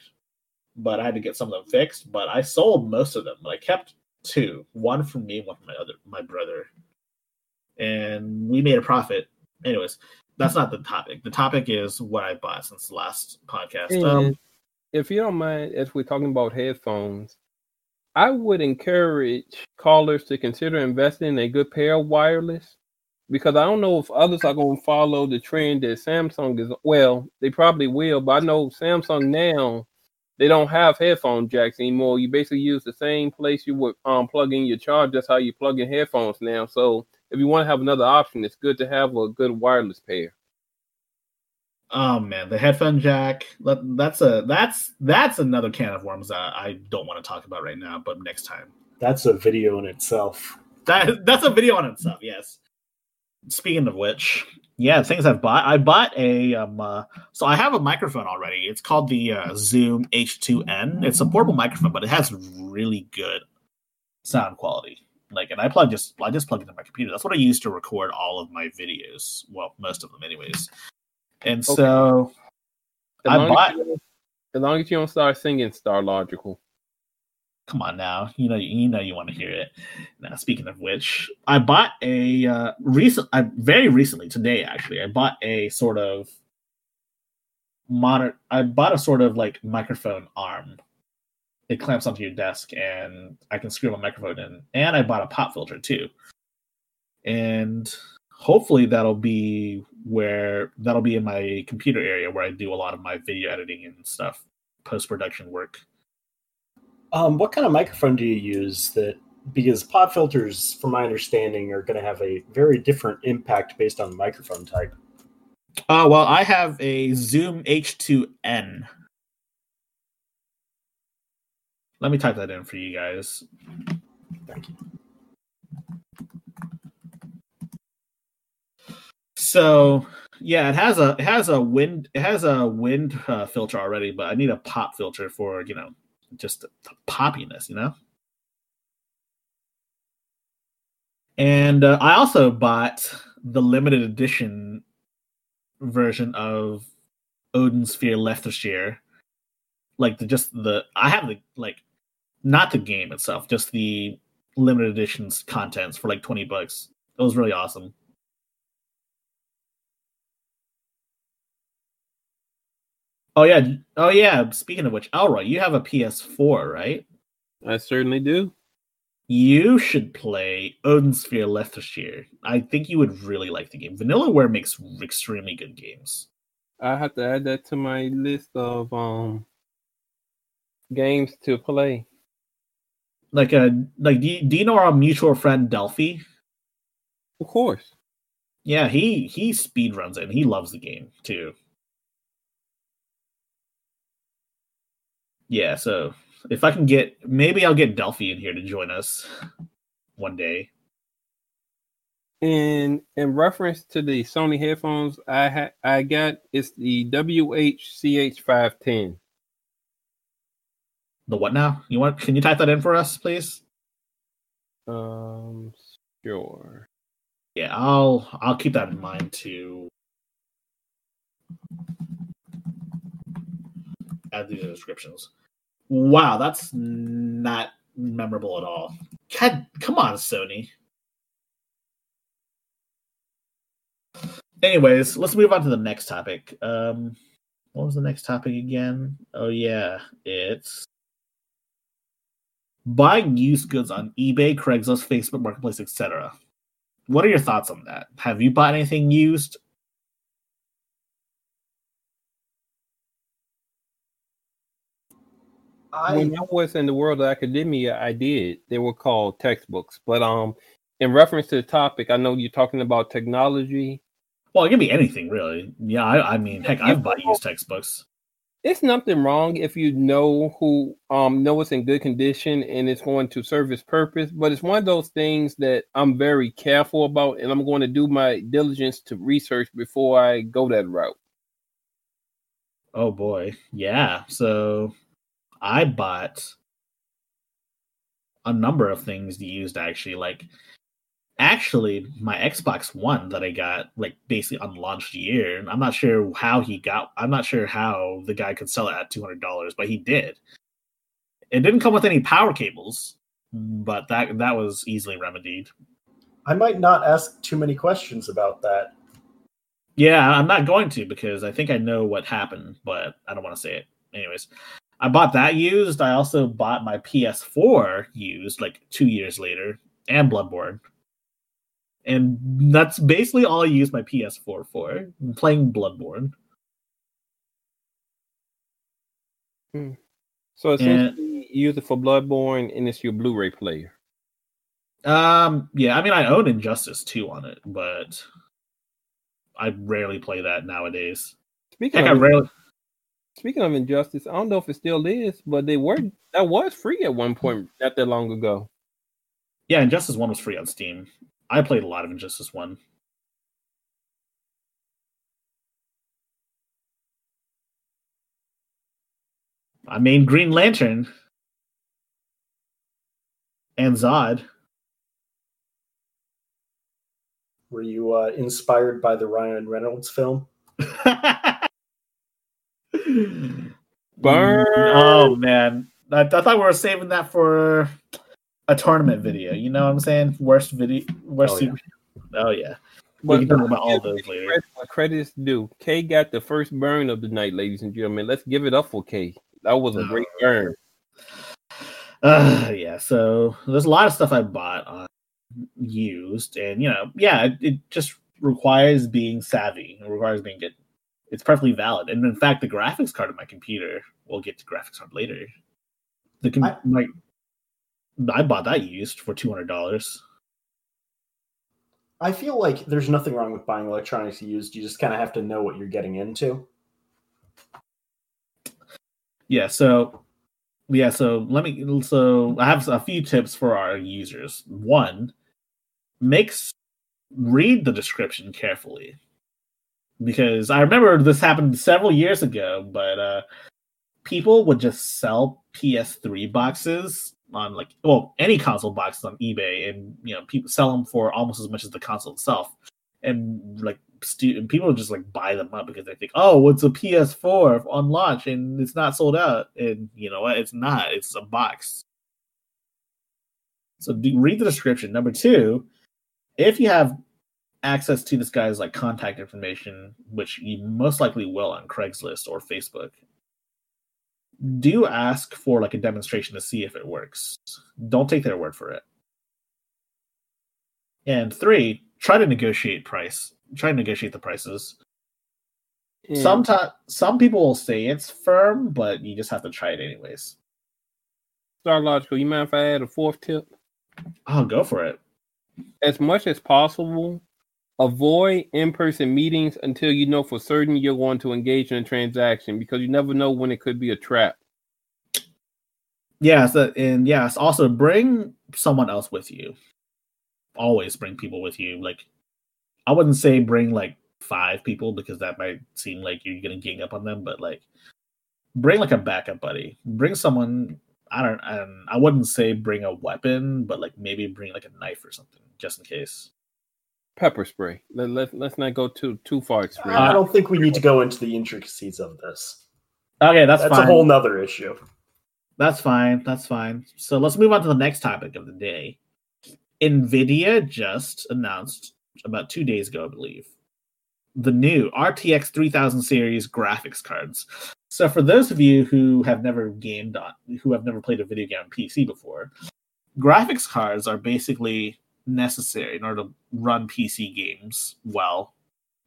But I had to get some of them fixed. But I sold most of them. But I kept two. One for me, one for my other my brother. And we made a profit. Anyways, that's not the topic. The topic is what I bought since the last podcast. Um, if you don't mind, as we're talking about headphones, I would encourage callers to consider investing in a good pair of wireless because I don't know if others are going to follow the trend that Samsung is. Well, they probably will, but I know Samsung now they don't have headphone jacks anymore. You basically use the same place you would um, plug in your charge. That's how you plug in headphones now. So if you want to have another option, it's good to have a good wireless pair. Oh man, the headphone jack. That's a that's that's another can of worms that I don't want to talk about right now, but next time. That's a video in itself. That that's a video on itself. Yes. Speaking of which, yeah, things I've bought. I bought a um. Uh, so I have a microphone already. It's called the uh, Zoom H2n. It's a portable microphone, but it has really good sound quality. Like, and I plug just I just plug it into my computer. That's what I use to record all of my videos. Well, most of them, anyways. And Okay. so As I long bought- As you, don't- as long as you don't start singing Star Logical. come on now you know you know you want to hear it now speaking of which i bought a uh recent i very recently today actually i bought a sort of modern i bought a sort of like microphone arm it clamps onto your desk and i can screw my microphone in and i bought a pop filter too and hopefully that'll be where that'll be in my computer area where i do a lot of my video editing and stuff post-production work Um, what kind of microphone do you use that because pop filters, from my understanding, are going to have a very different impact based on the microphone type. Uh, well, I have a Zoom H2n. Let me type that in for you guys. Thank you. So, yeah, it has a it has a wind it has a wind uh, filter already, but I need a pop filter for you know just the, the poppiness, you know. And uh, I also bought the limited edition version of Odin Sphere Leifthrasir. Like the just the I have the like not the game itself, just the limited editions contents for like 20 bucks. It was really awesome. Oh yeah. Oh yeah. Speaking of which, Alroy, you have a PS4, right? I certainly do. You should play Odinsphere Leifthrasir. I think you would really like the game. Vanillaware makes extremely good games. I have to add that to my list of um games to play. Like a like do you, do you know our mutual friend Delphi? Of course. Yeah, he he speed runs it and he loves the game too. Yeah, so if I can get maybe I'll get Delphi in here to join us one day. In in reference to the Sony headphones, I ha- I got it's the WHCH510. The what now? You want? Can you type that in for us, please? Um, sure. Yeah, I'll I'll keep that in mind too. Add these descriptions. Wow, that's not memorable at all. God, come on, Sony. Anyways, let's move on to the next topic. Um, what was the next topic again? Oh yeah, it's buying used goods on eBay, Craigslist, Facebook Marketplace, etc. What are your thoughts on that? Have you bought anything used? I when I was in the world of academia, I did. They were called textbooks. But um, in reference to the topic, I know you're talking about technology. Well, it can be anything really. Yeah, I, I mean, heck, I've bought used textbooks. It's nothing wrong if you know who um know it's in good condition and it's going to serve its purpose. But it's one of those things that I'm very careful about, and I'm going to do my diligence to research before I go that route. Oh boy, yeah. So I bought a number of things used actually. Like actually my Xbox One that I got like basically on launch year. And I'm not sure how he got I'm not sure how the guy could sell it at two hundred dollars, but he did. It didn't come with any power cables, but that that was easily remedied. I might not ask too many questions about that. Yeah, I'm not going to because I think I know what happened, but I don't want to say it. Anyways, I bought that used. I also bought my PS4 used like two years later and Bloodborne. And that's basically all I use my PS4 for playing Bloodborne. So essentially, you use it for Bloodborne, and it's your Blu-ray player. Um, yeah, I mean, I own Injustice 2 on it, but I rarely play that nowadays. Speaking Heck, I of rarely. speaking of Injustice, I don't know if it still is, but they were that was free at one point not that long ago. Yeah, Injustice 1 was free on Steam. I played a lot of Injustice 1. I mean, Green Lantern and Zod. Were you uh, inspired by the Ryan Reynolds film? Burn. Oh man, I, I thought we were saving that for a tournament video. You know what I'm saying? Worst video, worst. Oh, super- oh yeah. But we can talk about all those later. Credit where credit's due. K got the first burn of the night, ladies and gentlemen. Let's give it up for K. That was a great burn. Uh, yeah. So there's a lot of stuff I bought on used, and you know, yeah, it, it just requires being savvy. It requires being good. It's perfectly valid, and in fact, the graphics card of my computer. We'll get to graphics card later. The com- I- my I bought that used for two hundred dollars. I feel like there's nothing wrong with buying electronics used. You just kind of have to know what you're getting into. Yeah, so yeah, so let me so I have a few tips for our users. One, makes read the description carefully. Because I remember this happened several years ago, but uh people would just sell PS3 boxes on like well any console boxes on eBay and you know people sell them for almost as much as the console itself. And like stu- and people just like buy them up because they think oh it's a PS4 on launch and it's not sold out. And you know what? It's not. It's a box. So do, read the description. Number two if you have access to this guy's like contact information, which you most likely will on Craigslist or Facebook, do ask for like a demonstration to see if it works. Don't take their word for it. And three, try to negotiate price. Try to negotiate the prices. And Sometimes some people will say it's firm, but you just have to try it anyways. Star Logical, you mind if I add a fourth tip? Oh, go for it. As much as possible, avoid in-person meetings until you know for certain you're going to engage in a transaction because you never know when it could be a trap. Yes, that- and yes, also bring someone else with you. Always bring people with you. Like, I wouldn't say bring like five people because that might seem like you're gonna gang up on them, but like, bring like a backup buddy. Bring someone. I don't. I, don't, I wouldn't say bring a weapon, but like maybe bring like a knife or something just in case. Pepper spray. Let, let, let's not go too too far extreme. I don't think we need to go into the intricacies of this. Okay, that's, That's fine. a whole nother issue. That's fine. That's fine. So let's move on to the next topic of the day. Nvidia just announced about two days ago, I believe, the new RTX 3000 series graphics cards. So for those of you who have never gamed on, who have never played a video game on PC before, graphics cards are basically necessary in order to run PC games well,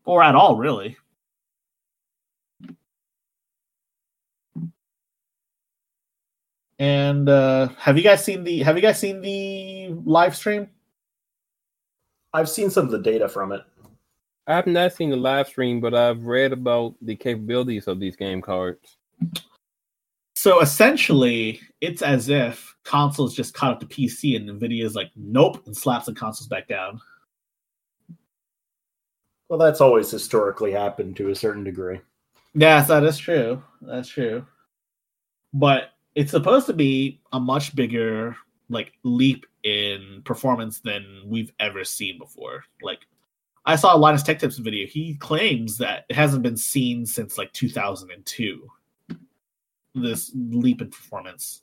or at all, really. And uh, have you guys seen the Have you guys seen the live stream? I've seen some of the data from it. I have not seen the live stream, but I've read about the capabilities of these game cards. So essentially, it's as if consoles just caught up to PC, and Nvidia is like, "Nope," and slaps the consoles back down. Well, that's always historically happened to a certain degree. Yes, that is true. That's true. But it's supposed to be a much bigger like leap in performance than we've ever seen before. Like I saw a Linus Tech Tips video. He claims that it hasn't been seen since like 2002. This leap in performance.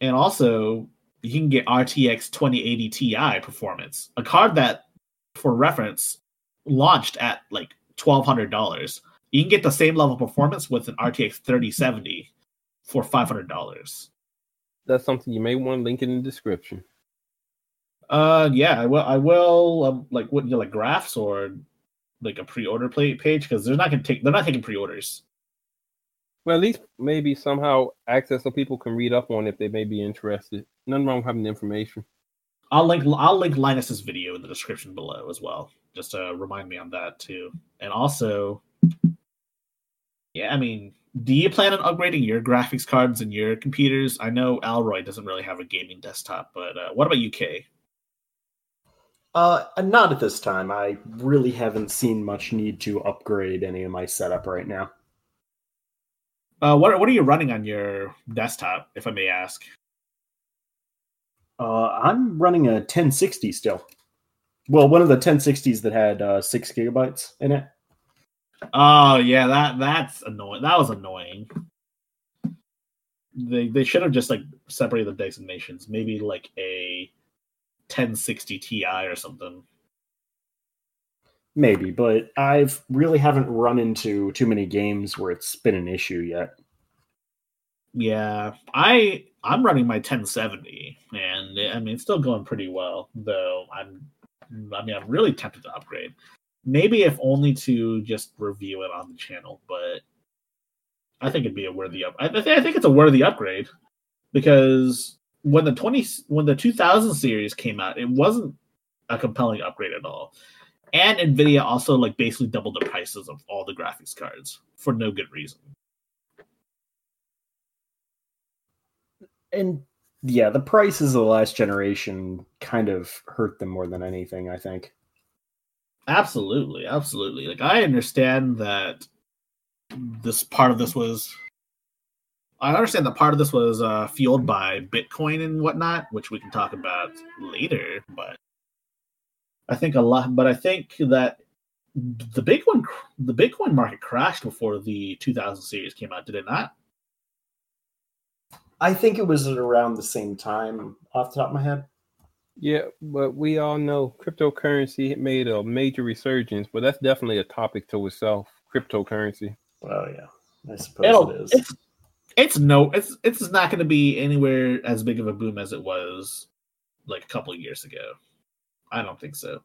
And also, you can get RTX 2080 Ti performance, a card that, for reference, launched at like twelve hundred dollars. You can get the same level performance with an RTX 3070 for five hundred dollars. That's something you may want to link in the description. Uh, yeah, I will. I will. Um, like, what you know, like graphs or like a pre-order page because they're not gonna take. They're not taking pre-orders. Well, at least maybe somehow access so people can read up on it if they may be interested. Nothing wrong with having the information. I'll link. I'll link Linus's video in the description below as well, just to remind me on that too. And also, yeah, I mean, do you plan on upgrading your graphics cards and your computers? I know Alroy doesn't really have a gaming desktop, but uh, what about UK? Uh, not at this time. I really haven't seen much need to upgrade any of my setup right now. Uh, what what are you running on your desktop, if I may ask? Uh, I'm running a 1060 still. Well, one of the 1060s that had uh, six gigabytes in it. Oh yeah, that that's annoying. That was annoying. They they should have just like separated the designations. Maybe like a 1060 Ti or something. Maybe, but I've really haven't run into too many games where it's been an issue yet. Yeah, I I'm running my 1070, and I mean it's still going pretty well. Though I'm, I mean I'm really tempted to upgrade. Maybe if only to just review it on the channel, but I think it'd be a worthy up. I, th- I think it's a worthy upgrade because when the 20 when the 2000 series came out, it wasn't a compelling upgrade at all. And Nvidia also like basically doubled the prices of all the graphics cards for no good reason. And yeah, the prices of the last generation kind of hurt them more than anything, I think. Absolutely, absolutely. Like I understand that this part of this was I understand that part of this was uh, fueled by Bitcoin and whatnot, which we can talk about later. But I think a lot. But I think that the Bitcoin the Bitcoin market crashed before the 2000 series came out. Did it not? I think it was around the same time, off the top of my head. Yeah, but we all know cryptocurrency made a major resurgence, but that's definitely a topic to itself. Cryptocurrency. Well, yeah, I suppose It'll, it is. it's it's no it's it's not going to be anywhere as big of a boom as it was like a couple years ago. I don't think so.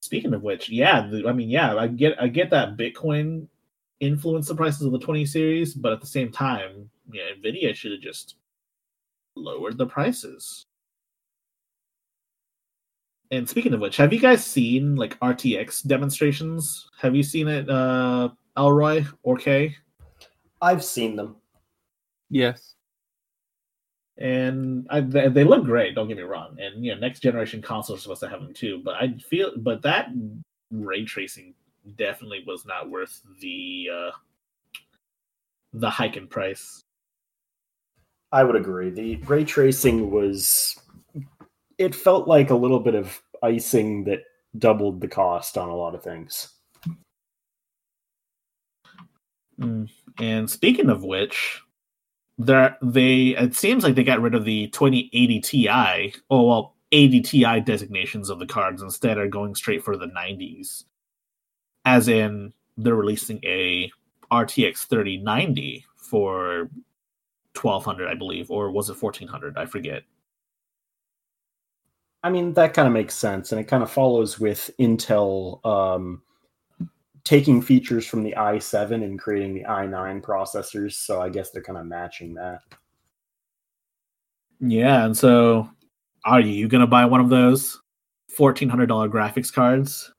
Speaking of which, yeah, the, I mean, yeah, I get I get that Bitcoin influenced the prices of the 20 series, but at the same time, yeah, Nvidia should have just lowered the prices. And speaking of which, have you guys seen like RTX demonstrations? Have you seen it, uh, Elroy or K? I've seen them. Yes. and I, they, they look great. Don't get me wrong. And you know, next generation consoles are supposed to have them too. But I feel, but that ray tracing definitely was not worth the uh, the hike in price. I would agree. The ray tracing was. It felt like a little bit of icing that doubled the cost on a lot of things. Mm. And speaking of which, there they it seems like they got rid of the 2080 Ti. Oh well, 80 Ti designations of the cards instead are going straight for the 90s. As in, they're releasing a RTX 3090 for 1200, I believe, or was it 1400? I forget. I mean, that kind of makes sense, and it kind of follows with Intel um, taking features from the i7 and creating the i9 processors. So I guess they're kind of matching that. Yeah, and so are you going to buy one of those $1400 graphics cards?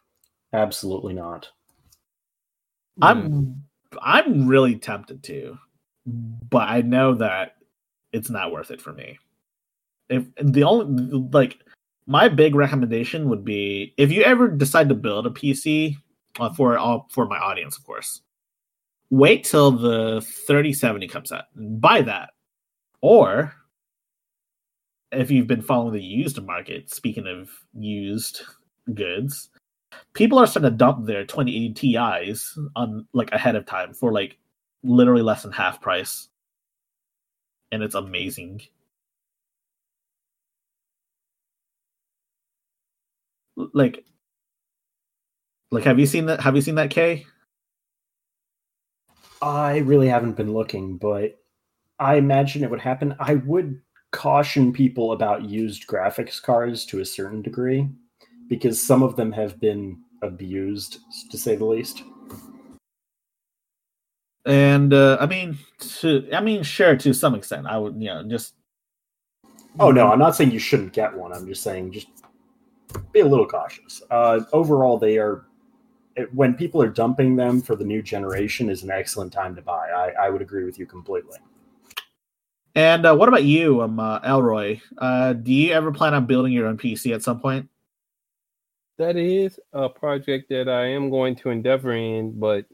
Absolutely not. I'm hmm. I'm really tempted to, but I know that it's not worth it for me. If the only like my big recommendation would be if you ever decide to build a PC uh, for all for my audience, of course, wait till the 3070 comes out buy that. Or if you've been following the used market, speaking of used goods, people are starting to dump their 2080 Ti's on like ahead of time for like literally less than half price. And it's amazing. Like like have you seen that have you seen that K? I really haven't been looking, but I imagine it would happen. I would caution people about used graphics cards to a certain degree because some of them have been abused, to say the least. And uh, I mean, to I mean, sure, to some extent, I would, you know, just. Oh no, I'm not saying you shouldn't get one. I'm just saying just be a little cautious. Uh, overall, they are when people are dumping them for the new generation is an excellent time to buy. I, I would agree with you completely. And uh, what about you, um, uh, Elroy? Uh, do you ever plan on building your own PC at some point? That is a project that I am going to endeavor in, but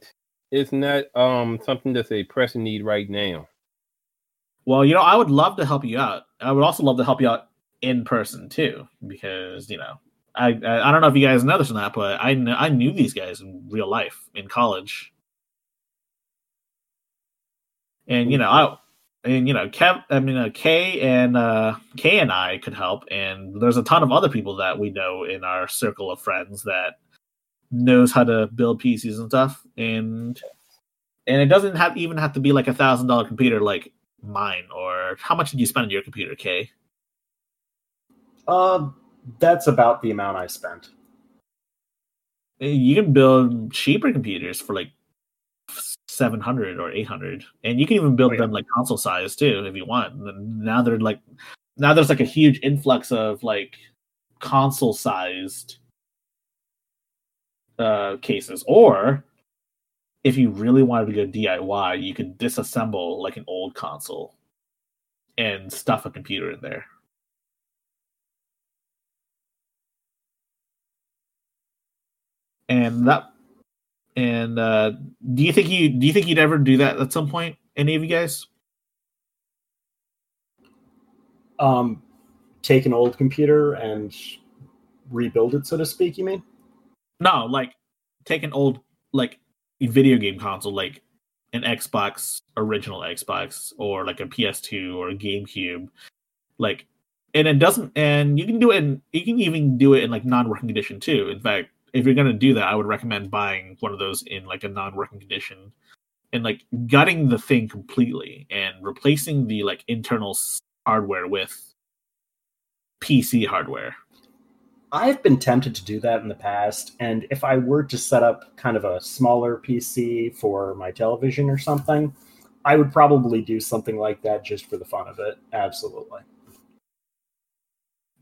it's not um something that's a pressing need right now. Well, you know, I would love to help you out. I would also love to help you out in person too, because you know, I I, don't know if you guys know this or not, but I kn- I knew these guys in real life in college, and you know, I and you know, Kev, I mean, uh, Kay and uh, Kay and I could help, and there's a ton of other people that we know in our circle of friends that knows how to build PCs and stuff, and and it doesn't have even have to be like a thousand dollar computer like mine. Or how much did you spend on your computer, Kay? Uh, that's about the amount I spent. You can build cheaper computers for like 700 or 800 and you can even build Oh, yeah. them like console size too if you want and now they're like now there's like a huge influx of like console sized uh cases or if you really wanted to go diy you could disassemble like an old console and stuff a computer in there and that and uh do you think you do you think you'd ever do that at some point any of you guys Um, take an old computer and rebuild it, so to speak. You mean? no like take an old like video game console like an Xbox original Xbox or like a PS2 or a GameCube, like, and it doesn't, and you can do it, in, you can even do it in like non-working condition too. In fact, if you're gonna do that, I would recommend buying one of those in like a non-working condition and like gutting the thing completely and replacing the like internal hardware with PC hardware. I've been tempted to do that in the past, and if I were to set up kind of a smaller PC for my television or something, I would probably do something like that just for the fun of it. Absolutely.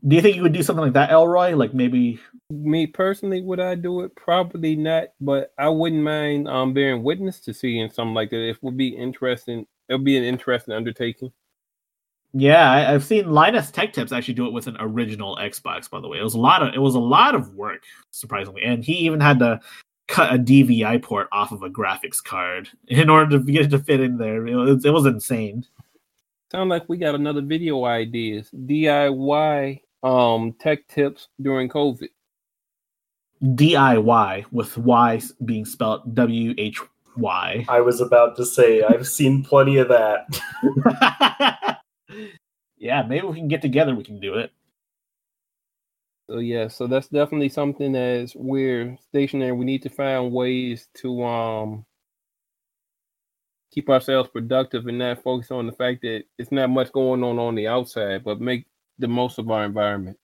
Do you think you would do something like that, Elroy? Like maybe me personally, would I do it? Probably not, but I wouldn't mind um bearing witness to seeing something like that. It would be interesting. It would be an interesting undertaking. Yeah, I, have seen Linus Tech Tips actually do it with an original Xbox. By the way, it was a lot of it was a lot of work, surprisingly, and he even had to cut a DVI port off of a graphics card in order to get it to fit in there. It was, it was insane. Sound like we got another video ideas. DIY um tech tips during COVID. DIY with Y being spelled W H Y. I was about to say I've seen plenty of that. yeah, maybe we can get together. We can do it. So yeah, so that's definitely something that's we're stationary. We need to find ways to um keep ourselves productive and not focus on the fact that it's not much going on on the outside, but make the most of our environment.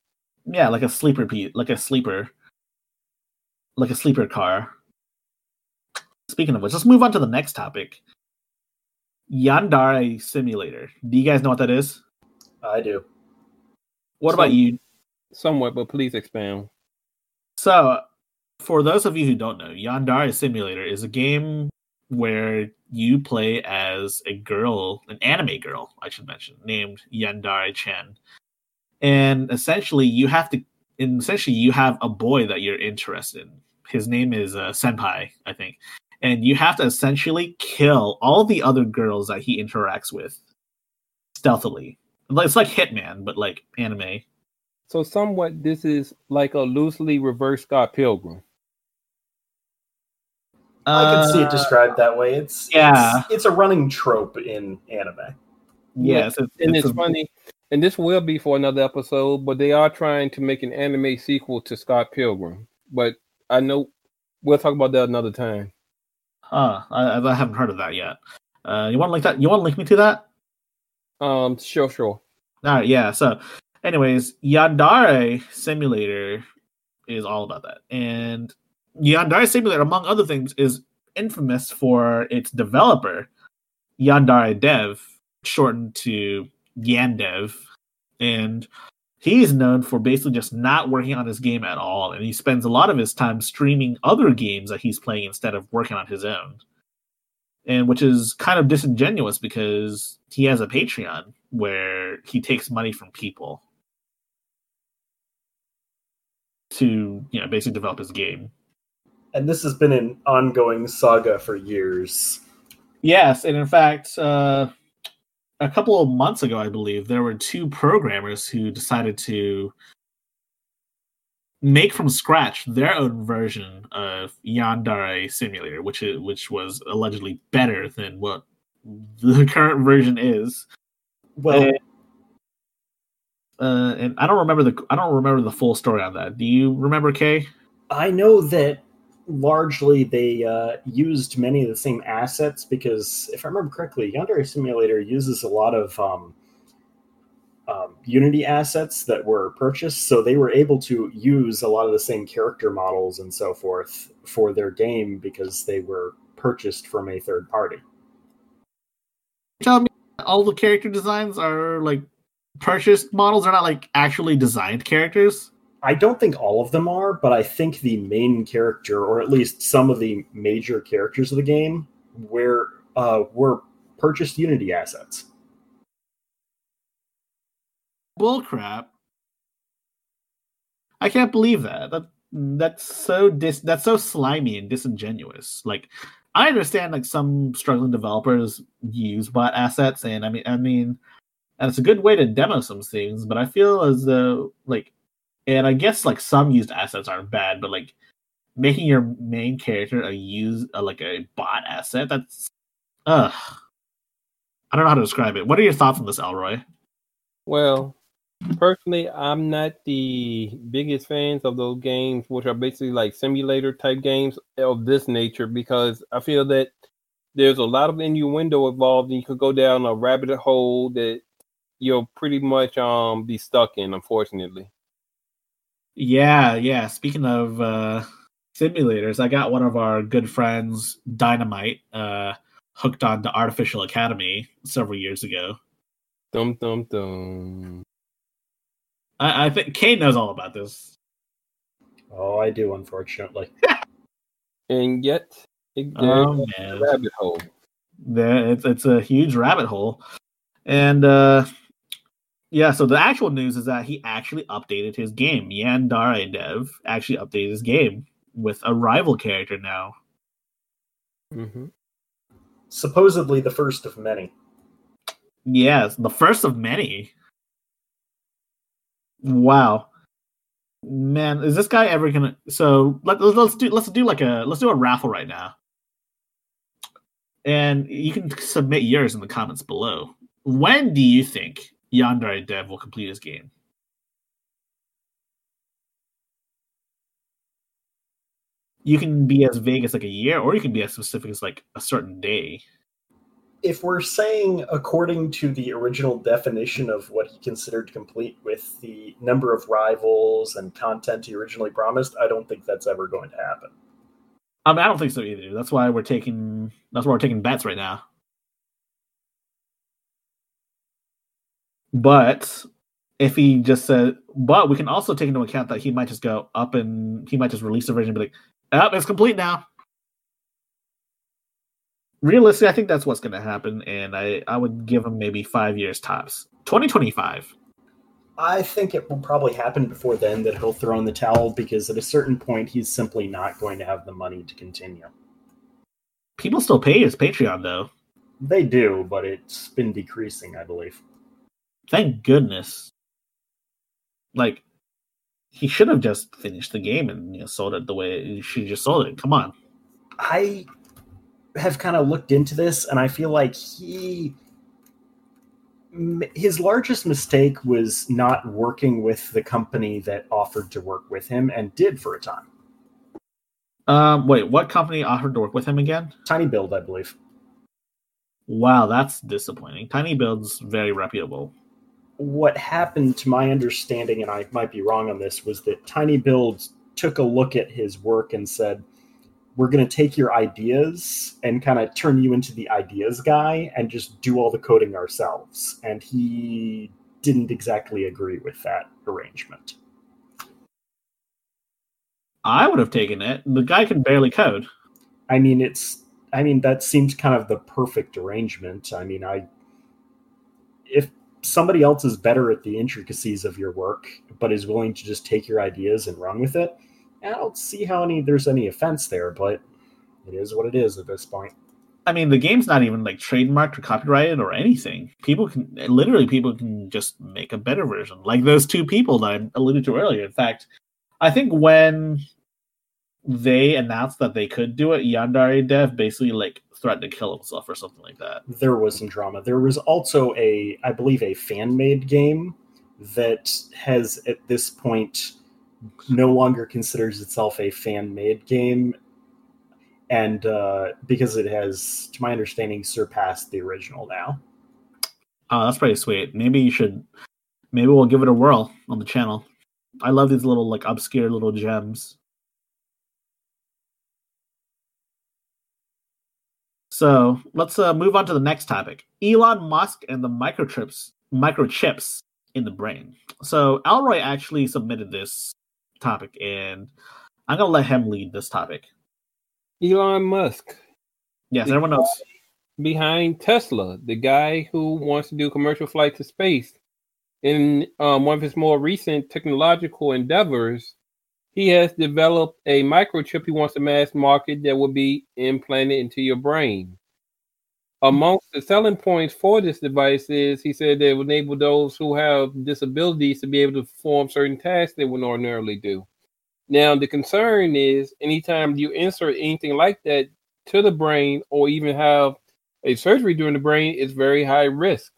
Yeah, like a sleeper Pete, like a sleeper, like a sleeper car. Speaking of which, let's move on to the next topic. Yandere Simulator. Do you guys know what that is? I do. What Some, about you? Somewhat, but please expound. So, for those of you who don't know, Yandere Simulator is a game where you play as a girl, an anime girl, I should mention, named Yandere Chan. And essentially, you have to, essentially, you have a boy that you're interested in. His name is uh, Senpai, I think and you have to essentially kill all the other girls that he interacts with stealthily. It's like Hitman, but like anime. So somewhat, this is like a loosely reverse Scott Pilgrim. I can see it uh, described that way. It's yeah, it's, it's a running trope in anime. Yes, it's, and it's, it's a, funny. And this will be for another episode, but they are trying to make an anime sequel to Scott Pilgrim. But I know we'll talk about that another time. Huh. I, I haven't heard of that yet. Uh, you want to link that? You want to link me to that? Um, sure, sure. All right, yeah. So, anyways, Yandere Simulator is all about that, and Yandere Simulator, among other things, is infamous for its developer, Yandere Dev, shortened to Yandev, and he's known for basically just not working on his game at all and he spends a lot of his time streaming other games that he's playing instead of working on his own. And which is kind of disingenuous because he has a patreon where he takes money from people to you know basically develop his game. And this has been an ongoing saga for years. Yes and in fact uh a couple of months ago, I believe, there were two programmers who decided to make from scratch their own version of Yandere Simulator, which is, which was allegedly better than what the current version is. Well, and, uh, and I don't remember the I don't remember the full story on that. Do you remember, Kay? I know that largely they uh, used many of the same assets because if I remember correctly, Yandere Simulator uses a lot of um, um, Unity assets that were purchased, so they were able to use a lot of the same character models and so forth for their game because they were purchased from a third party. Tell me, all the character designs are like purchased models; are not like actually designed characters. I don't think all of them are, but I think the main character, or at least some of the major characters of the game, were uh, were purchased Unity assets. Bullcrap! I can't believe that. That that's so dis that's so slimy and disingenuous. Like I understand like some struggling developers use bot assets, and I mean I mean, and it's a good way to demo some things, but I feel as though like and I guess like some used assets aren't bad, but like making your main character a use a, like a bot asset that's Ugh. I don't know how to describe it. What are your thoughts on this, Elroy? Well, personally, I'm not the biggest fans of those games, which are basically like simulator type games of this nature, because I feel that there's a lot of innuendo involved, and you could go down a rabbit hole that you'll pretty much um be stuck in, unfortunately. Yeah, yeah. Speaking of uh, simulators, I got one of our good friends, Dynamite, uh, hooked on to Artificial Academy several years ago. Dum dum dum. I, I think Kane knows all about this. Oh, I do, unfortunately. And yet, it, Oh there's a rabbit hole. there it's it's a huge rabbit hole, and uh, yeah. So the actual news is that he actually updated his game. Yandere Dev actually updated his game with a rival character now. Mm-hmm. Supposedly the first of many. Yes, the first of many. Wow, man, is this guy ever gonna? So let, let's let's do let's do like a let's do a raffle right now, and you can submit yours in the comments below. When do you think Yandere Dev will complete his game? You can be as vague as like a year, or you can be as specific as like a certain day. If we're saying according to the original definition of what he considered complete with the number of rivals and content he originally promised, I don't think that's ever going to happen. I mean, I don't think so either. That's why we're taking. That's why we're taking bets right now. But if he just said, but we can also take into account that he might just go up and he might just release the version and be like, "Oh, it's complete now." Realistically, I think that's what's going to happen, and I I would give him maybe five years tops. Twenty twenty five. I think it will probably happen before then that he'll throw in the towel because at a certain point he's simply not going to have the money to continue. People still pay his Patreon though. They do, but it's been decreasing, I believe. Thank goodness. Like, he should have just finished the game and you know, sold it the way she just sold it. Come on. I have kind of looked into this and I feel like he his largest mistake was not working with the company that offered to work with him and did for a time. Um, wait, what company offered to work with him again? Tiny Build, I believe. Wow, that's disappointing. Tiny Build's very reputable. What happened, to my understanding, and I might be wrong on this, was that Tiny Build took a look at his work and said, We're going to take your ideas and kind of turn you into the ideas guy and just do all the coding ourselves. And he didn't exactly agree with that arrangement. I would have taken it. The guy can barely code. I mean, it's. I mean, that seems kind of the perfect arrangement. I mean, I. If somebody else is better at the intricacies of your work, but is willing to just take your ideas and run with it, I don't see how any there's any offense there. But it is what it is at this point. I mean, the game's not even like trademarked or copyrighted or anything. People can literally people can just make a better version, like those two people that I alluded to earlier. In fact, I think when they announced that they could do it, Yandere Dev basically like threatened to kill himself or something like that. There was some drama. There was also a, I believe, a fan made game that has at this point no longer considers itself a fan made game and uh, because it has, to my understanding, surpassed the original now. Oh, that's pretty sweet. Maybe you should. Maybe we'll give it a whirl on the channel. I love these little like obscure little gems. So let's uh, move on to the next topic: Elon Musk and the microchips, microchips in the brain. So Elroy actually submitted this topic, and I'm gonna let him lead this topic. Elon Musk Yes, everyone else. behind Tesla, the guy who wants to do commercial flight to space. In um, one of his more recent technological endeavors, he has developed a microchip he wants to mass market that will be implanted into your brain. Amongst the selling points for this device is he said they will enable those who have disabilities to be able to perform certain tasks they would ordinarily do. Now, the concern is anytime you insert anything like that to the brain or even have a surgery during the brain is very high risk.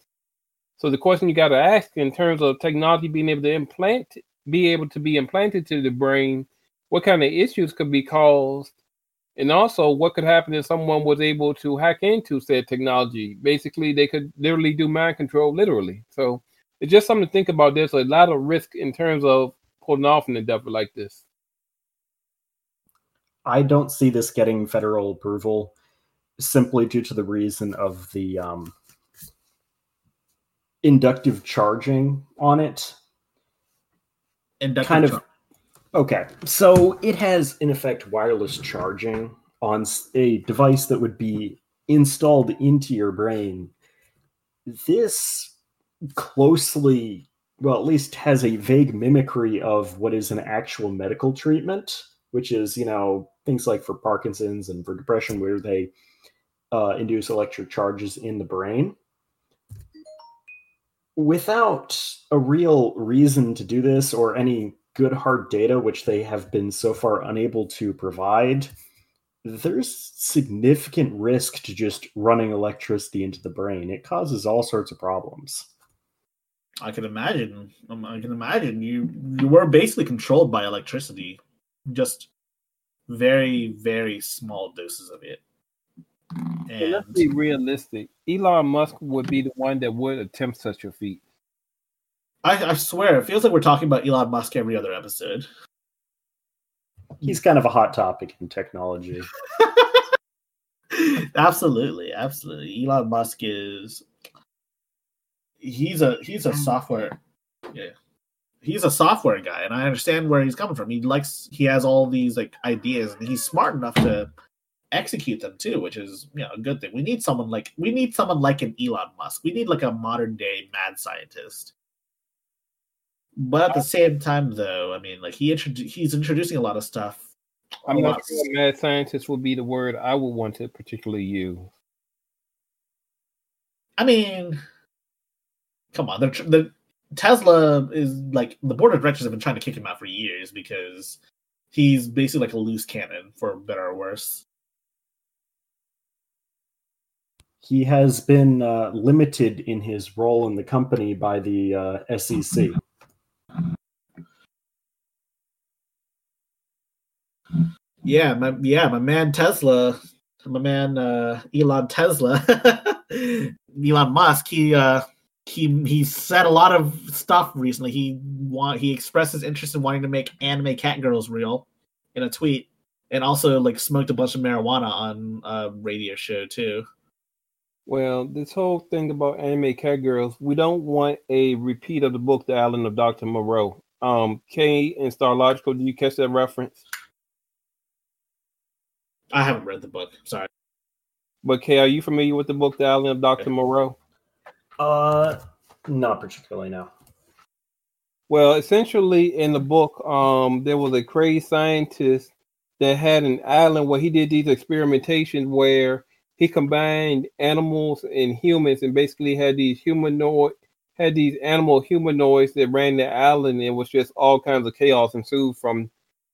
So the question you got to ask in terms of technology being able to implant, be able to be implanted to the brain, what kind of issues could be caused, and also what could happen if someone was able to hack into said technology. Basically, they could literally do mind control, literally. So it's just something to think about. There's a lot of risk in terms of pulling off an endeavor like this. I don't see this getting federal approval simply due to the reason of the um, inductive charging on it. Inductive kind of. char- Okay, so it has in effect wireless charging on a device that would be installed into your brain. This closely, well, at least has a vague mimicry of what is an actual medical treatment, which is, you know, things like for Parkinson's and for depression, where they uh, induce electric charges in the brain. Without a real reason to do this or any good hard data, which they have been so far unable to provide, there's significant risk to just running electricity into the brain. It causes all sorts of problems. I can imagine. um, I can imagine you you were basically controlled by electricity, just very very small doses of it. And let's be realistic. Elon Musk would be the one that would attempt such a feat. I, I swear, it feels like we're talking about Elon Musk every other episode. He's kind of a hot topic in technology. absolutely, absolutely. Elon Musk is he's a he's a mm. software yeah. He's a software guy and I understand where he's coming from. He likes he has all these like ideas and he's smart enough to execute them too, which is you know a good thing. We need someone like we need someone like an Elon Musk. We need like a modern day mad scientist. But at the same time though, I mean like he introdu- he's introducing a lot of stuff. I'm not sure mad scientist would be the word I would want to particularly use. I mean, come on. The, the Tesla is like the board of directors have been trying to kick him out for years because he's basically like a loose cannon, for better or worse. He has been uh, limited in his role in the company by the uh, SEC. Yeah, my yeah, my man Tesla, my man uh, Elon Tesla, Elon Musk. He uh, he he said a lot of stuff recently. He want he expressed his interest in wanting to make anime cat girls real in a tweet, and also like smoked a bunch of marijuana on a radio show too. Well, this whole thing about anime cat girls, we don't want a repeat of the book The Island of Dr. Moreau. Um, Kay and Star Logical, do you catch that reference? I haven't read the book. Sorry. But Kay, are you familiar with the book The Island of Dr. Moreau? Uh, not particularly, no. Well, essentially in the book, um, there was a crazy scientist that had an island where he did these experimentations where he combined animals and humans and basically had these humanoid had these animal humanoids that ran the island and it was just all kinds of chaos ensued from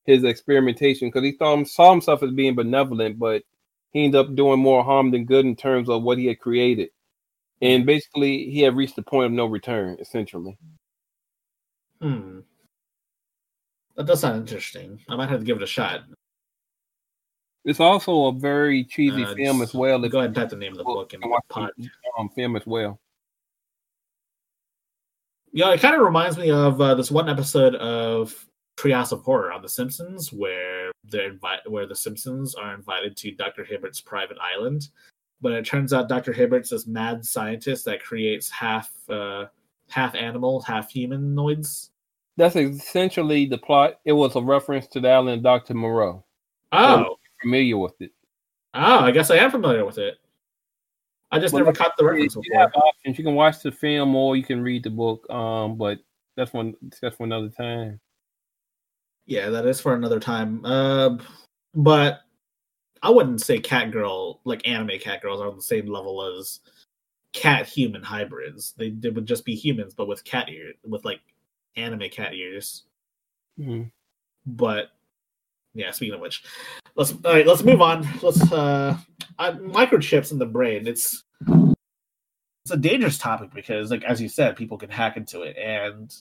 his experimentation because he thought saw himself as being benevolent, but he ended up doing more harm than good in terms of what he had created. And basically he had reached the point of no return, essentially. Hmm. That does sound interesting. I might have to give it a shot. It's also a very cheesy Uh, film as well. Go ahead and type the name of the book in watch the pod. the, um, film as well. Yeah, it kind of reminds me of uh, this one episode of Treehouse of Horror on The Simpsons, where they're invi- where the Simpsons are invited to Dr. Hibbert's private island, but it turns out Dr. Hibbert's this mad scientist that creates half uh, half animal, half humanoids. That's essentially the plot. It was a reference to the island of Dr. Moreau. Oh, Familiar with it. oh, I guess I am familiar with it. I just Well, never caught the reference you before. options. You can watch the film or you can read the book. Um, but that's one. That's for another time. Yeah, that is for another time. Uh, but I wouldn't say cat girl like anime cat girls are on the same level as cat human hybrids. They, they would just be humans, but with cat ears, with like anime cat ears. Mhm. But yeah, speaking of which, let's all right. Let's move on. Let's uh, uh microchips in the brain. It's it's a dangerous topic because, like as you said, people can hack into it, and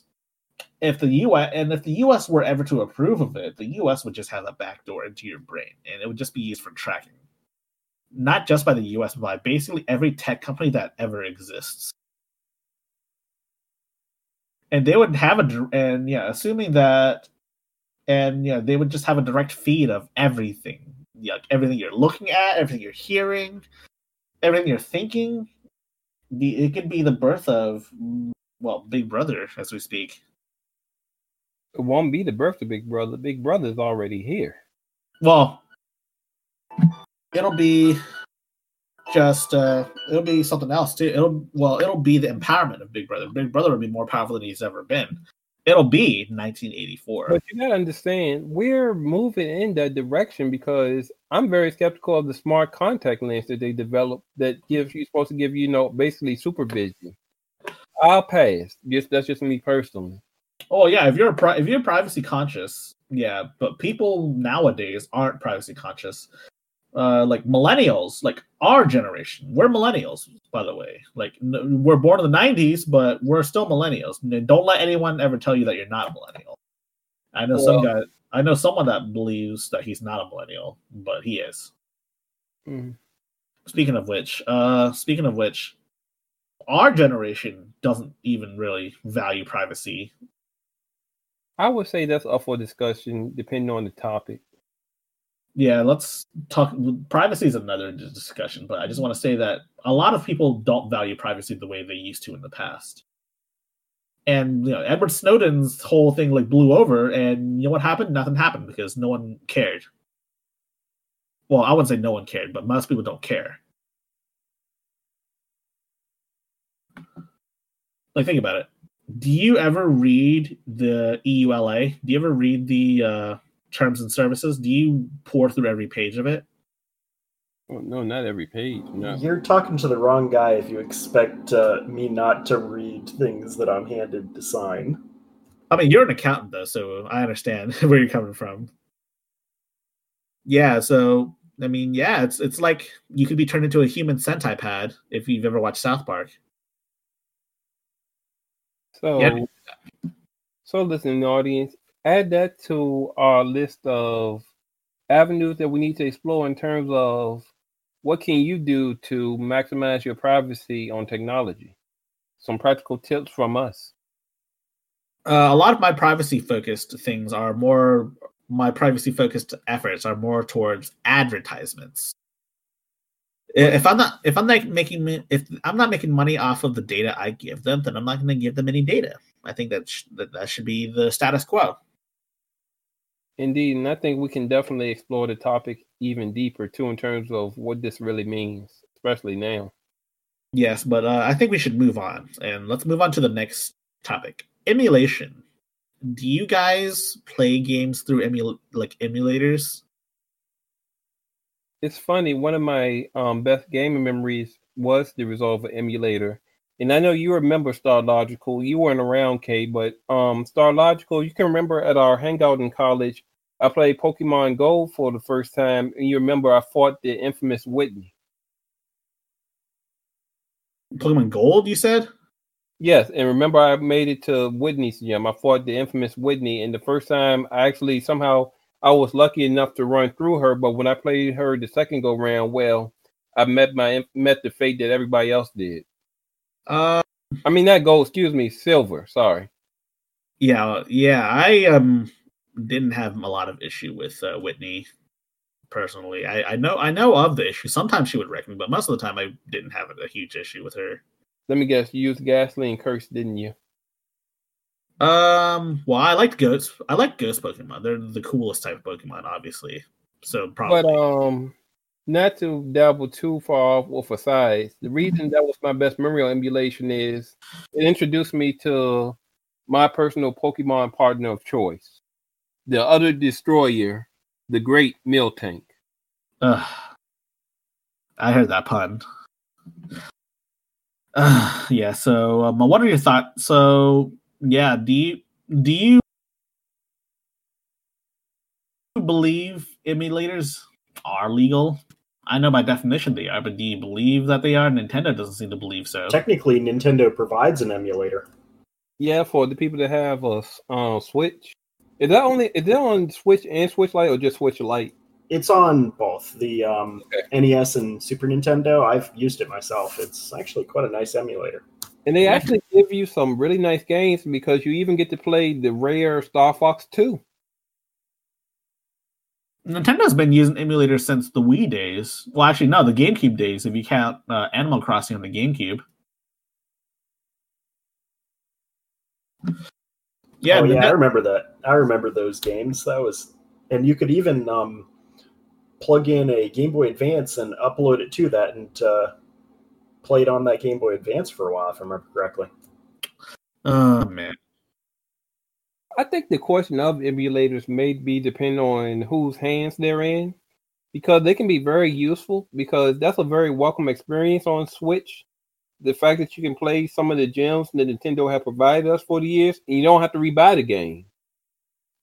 if the U.S. and if the U.S. were ever to approve of it, the U.S. would just have a backdoor into your brain, and it would just be used for tracking, not just by the U.S. but by basically every tech company that ever exists. And they would have a and yeah, assuming that, and yeah, they would just have a direct feed of everything, yeah, like everything you're looking at, everything you're hearing, everything you're thinking. The, it could be the birth of well, Big Brother as we speak. It won't be the birth of Big Brother. Big Brother's already here. Well, it'll be just uh it'll be something else too. It'll well, it'll be the empowerment of Big Brother. Big Brother will be more powerful than he's ever been. It'll be 1984. But you gotta understand, we're moving in that direction because I'm very skeptical of the smart contact lens that they developed that gives you supposed to give you, you know basically supervision. I'll pass. Just that's just me personally. Oh yeah, if you're a pri- if you're privacy conscious, yeah, but people nowadays aren't privacy conscious. Uh, like millennials, like our generation, we're millennials, by the way. Like n- we're born in the '90s, but we're still millennials. Don't let anyone ever tell you that you're not a millennial. I know well, some guy. I know someone that believes that he's not a millennial, but he is. Mm. Speaking of which, uh, speaking of which, our generation doesn't even really value privacy I would say that's up for discussion depending on the topic. Yeah, let's talk. Privacy is another discussion, but I just want to say that a lot of people don't value privacy the way they used to in the past. And you know, Edward Snowden's whole thing like blew over, and you know what happened? Nothing happened because no one cared. Well, I wouldn't say no one cared, but most people don't care. Like, think about it do you ever read the EULA? Do you ever read the uh, terms and services? Do you pour through every page of it? Oh, no, not every page. No. You're talking to the wrong guy if you expect uh, me not to read things that I'm handed to sign. I mean, you're an accountant, though, so I understand where you're coming from. Yeah, so I mean, yeah, it's it's like you could be turned into a human centipede if you've ever watched South Park. So, yeah. so listen, audience, add that to our list of avenues that we need to explore in terms of what can you do to maximize your privacy on technology. Some practical tips from us. Uh, a lot of my privacy focused things are more my privacy focused efforts are more towards advertisements if I'm not if I'm not making if I'm not making money off of the data I give them, then I'm not going to give them any data. I think that, sh- that that should be the status quo. Indeed, and I think we can definitely explore the topic even deeper too in terms of what this really means, especially now. Yes, but uh, I think we should move on, and let's move on to the next topic: emulation. Do you guys play games through emul like emulators? it's funny. One of my um, best gaming memories was the Resolver emulator. And I know you remember Star Logical. You weren't around, Kay, but um, Star Logical, you can remember at our hangout in college, I played Pokemon Go for the first time, and you remember I fought the infamous Whitney. Pokemon Gold, you said? Yes, and remember I made it to Whitney's gym. I fought the infamous Whitney, and the first time I actually somehow I was lucky enough to run through her, but when I played her the second go round, well, I met my met the fate that everybody else did. Uh, I mean not gold. Excuse me, silver. Sorry. Yeah, yeah. I um didn't have a lot of issue with uh, Whitney personally. I, I know I know of the issue. Sometimes she would wreck me, but most of the time I didn't have a huge issue with her. Let me guess. You used gasoline curse, didn't you? Um, well, I like ghosts. I like ghost Pokemon. They're the coolest type of Pokemon, obviously. So probably. But um, not to dabble too far off with a size. The reason that was my best memory on emulation is it introduced me to my personal Pokemon partner of choice, the other destroyer, the Great Miltank. Uh, I heard that pun. Uh, yeah. So, um, what are your thoughts? So, yeah do you do you believe emulators are legal I know by definition they are, but do you believe that they are? Nintendo doesn't seem to believe so. Technically, Nintendo provides an emulator. Yeah, for the people that have a uh, Switch. Is that only is that on Switch and Switch Lite or just Switch Lite? It's on both the um, Okay. NES and Super Nintendo. I've used it myself. It's actually quite a nice emulator. And they actually give you some really nice games because you even get to play the rare Star Fox 2. Nintendo's been using emulators since the Wii days. Well, actually, no, the GameCube days. If you count uh, Animal Crossing on the GameCube. Yeah, oh, yeah, I remember that. I remember those games. That was, and you could even um, plug in a Game Boy Advance and upload it to that, and uh, play it on that Game Boy Advance for a while, if I remember correctly. Oh man. I think the question of emulators may be depending on whose hands they're in because they can be very useful because that's a very welcome experience on Switch. The fact that you can play some of the gems that Nintendo have provided us for the years and you don't have to rebuy the game.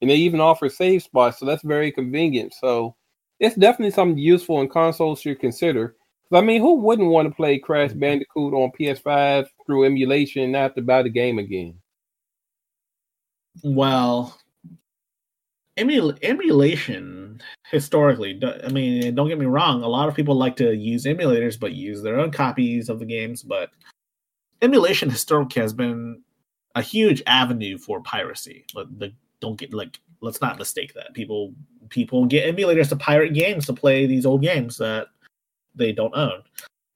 And they even offer save spots, so that's very convenient. So it's definitely something useful and consoles should consider. 'Cause, I mean, who wouldn't want to play Crash mm-hmm. Bandicoot on PS5 through emulation and not have to buy the game again? Well, emul- emulation historically, I mean, don't get me wrong, a lot of people like to use emulators but use their own copies of the games, but emulation historically has been a huge avenue for piracy. But the, don't get like let's not mistake that. People people get emulators to pirate games to play these old games that they don't own.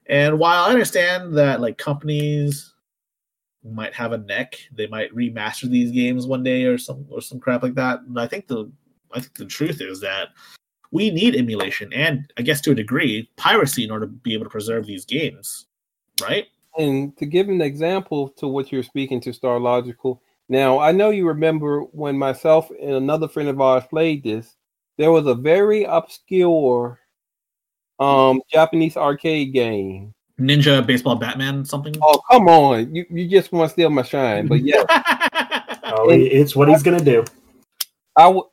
And while I understand that like companies might have a neck. They might remaster these games one day or some or some crap like that. But I think the I think the truth is that we need emulation and I guess to a degree piracy in order to be able to preserve these games, right? And to give an example to what you're speaking to, Star Logical. Now, I know you remember when myself and another friend of ours played this. There was a very obscure um Japanese arcade game. Ninja Baseball Batman something. Oh, come on! You you just want to steal my shine, but yeah, Oh, it's what he's gonna do. I will.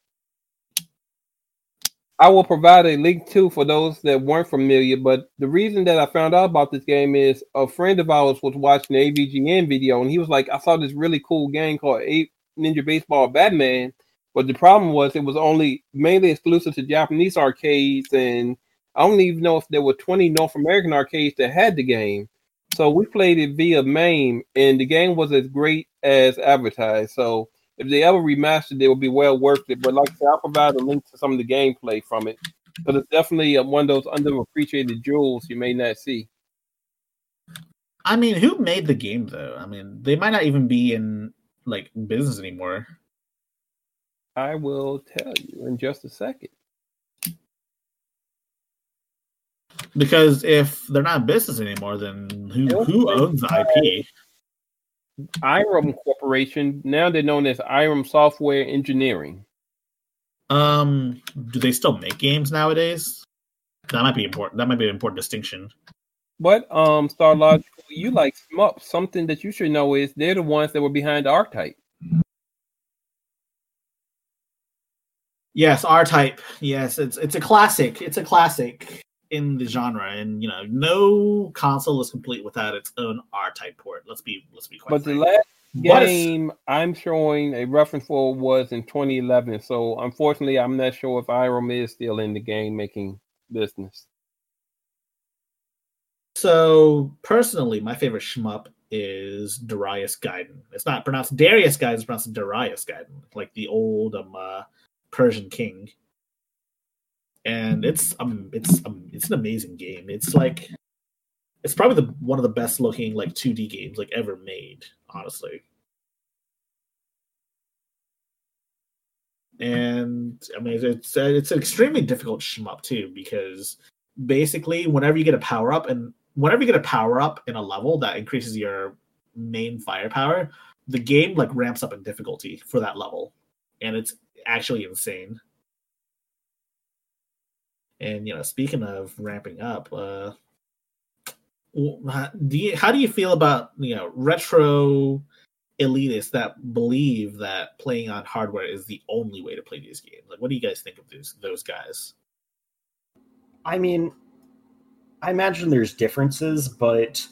I will provide a link too for those that weren't familiar. But the reason that I found out about this game is a friend of ours was watching the AVGN video, and he was like, "I saw this really cool game called A- Ninja Baseball Batman." But the problem was it was only mainly exclusive to Japanese arcades, and I don't even know if there were 20 North American arcades that had the game. So we played it via MAME, and the game was as great as advertised. So if they ever remastered it, would be well worth it. But like I said, I'll provide a link to some of the gameplay from it. But it's definitely uh, one of those underappreciated jewels you may not see. I mean, who made the game though? I mean, they might not even be in like business anymore. I will tell you in just a second. Because if they're not in business anymore, then who who owns the IP? Irem Corporation, now they're known as Irem Software Engineering. Um, do they still make games nowadays? That might be important. That might be an important distinction. But um, Star Logical, you like shmup. Something that you should know is they're the ones that were behind the R Type. Yes, R Type. Yes, it's it's a classic. It's a classic in the genre, and you know, no console is complete without its own R Type port. Let's be let's be quite. But the last game I'm showing a reference for was in 2011. So unfortunately, I'm not sure if Irem is still in the game making business. So personally, my favorite shmup is Darius Gaiden. It's not pronounced Darius Gaiden, it's pronounced Darius Gaiden, like the old um uh, Persian king. And it's um it's um it's an amazing game. It's like it's probably the one of the best looking like 2D games like ever made, honestly. And I mean it's it's an extremely difficult shmup too because basically whenever you get a power up and whenever you get a power up in a level that increases your main firepower, the game like ramps up in difficulty for that level, and it's actually insane. And you know, speaking of ramping up, uh, do you, how do you feel about you know retro elitists that believe that playing on hardware is the only way to play these games? Like, what do you guys think of those those guys? I mean, I imagine there's differences, but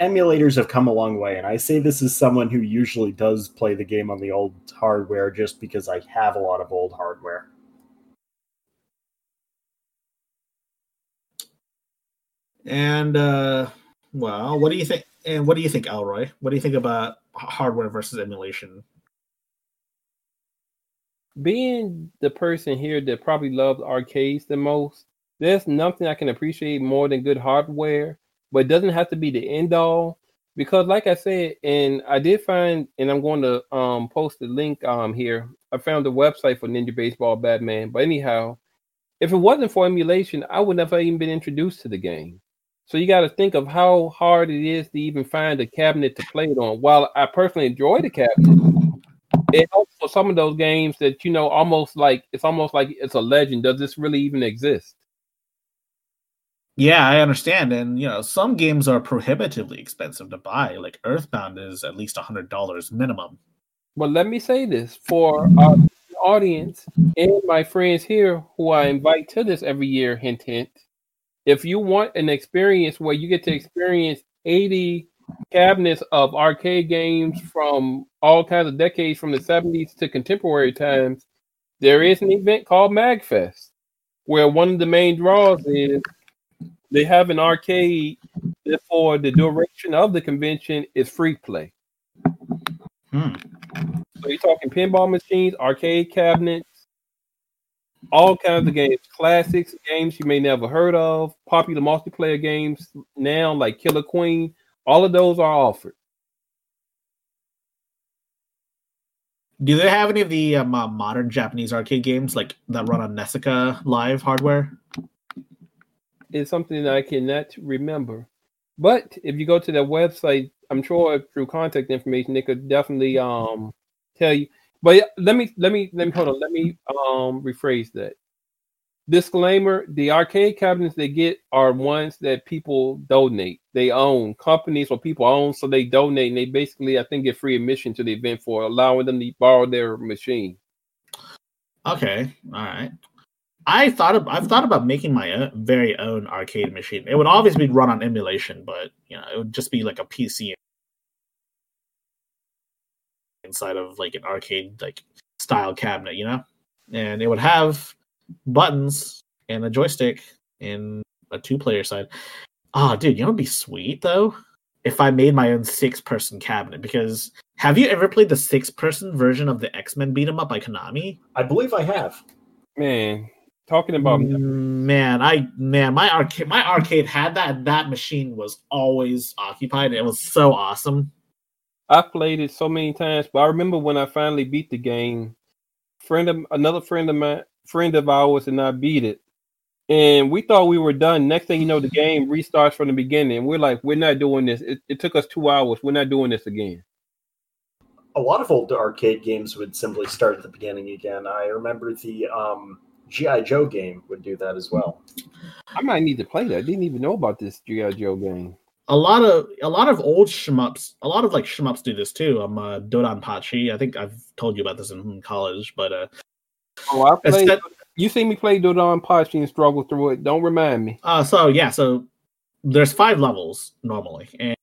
emulators have come a long way. And I say this as someone who usually does play the game on the old hardware just because I have a lot of old hardware. And uh well, what do you think? And what do you think, Elroy? What do you think about hardware versus emulation? Being the person here that probably loves arcades the most, there's nothing I can appreciate more than good hardware, but it doesn't have to be the end all. Because, like I said, and I did find, and I'm going to um, post the link um here. I found the website for Ninja Baseball Batman. But anyhow, if it wasn't for emulation, I would never even been introduced to the game. So you got to think of how hard it is to even find a cabinet to play it on. While I personally enjoy the cabinet, it helps for some of those games that you know almost like it's almost like it's a legend. Does this really even exist? Yeah, I understand, and you know some games are prohibitively expensive to buy. Like Earthbound is at least a hundred dollars minimum. But let me say this for our audience and my friends here who I invite to this every year. Hint, hint if you want an experience where you get to experience 80 cabinets of arcade games from all kinds of decades from the 70s to contemporary times, there is an event called MagFest where one of the main draws is they have an arcade for the duration of the convention is free play. Hmm. So you're talking pinball machines, arcade cabinets, all kinds of games, classics, games you may never heard of, popular multiplayer games now like Killer Queen. All of those are offered. Do they have any of the um, uh, modern Japanese arcade games like that run on NESiCA live hardware? It's something that I cannot remember. But if you go to their website, I'm sure through contact information, they could definitely um tell you but let me let me let me hold on. Let me um rephrase that. Disclaimer: The arcade cabinets they get are ones that people donate. They own companies or people own, so they donate, and they basically, I think, get free admission to the event for allowing them to borrow their machine. Okay, all right. I thought of, I've thought about making my own, very own arcade machine. It would obviously run on emulation, but you know, it would just be like a PC inside of like an arcade like style cabinet, you know? And it would have buttons and a joystick and a two player side. Oh, dude, you know, it'd be sweet though if I made my own six person cabinet. Because have you ever played the six person version of the X Men beat 'em up by Konami? I believe I have. Man, talking about mm, man, I man, my arcade my arcade had that. That machine was always occupied. It was so awesome. I played it so many times, but I remember when I finally beat the game. Friend of another friend of my friend of ours and I beat it, and we thought we were done. Next thing you know, the game restarts from the beginning. We're like, we're not doing this. It, it took us two hours. We're not doing this again. A lot of old arcade games would simply start at the beginning again. I remember the um, GI Joe game would do that as well. I might need to play that. I didn't even know about this GI Joe game a lot of a lot of old shmups, a lot of like shmups do this too. I'm um, uh, Dodonpachi. I think I've told you about this in college, but uh, oh, I played. That, you see me play Dodonpachi and struggle through it. Don't remind me. Uh, so yeah, so there's five levels normally, and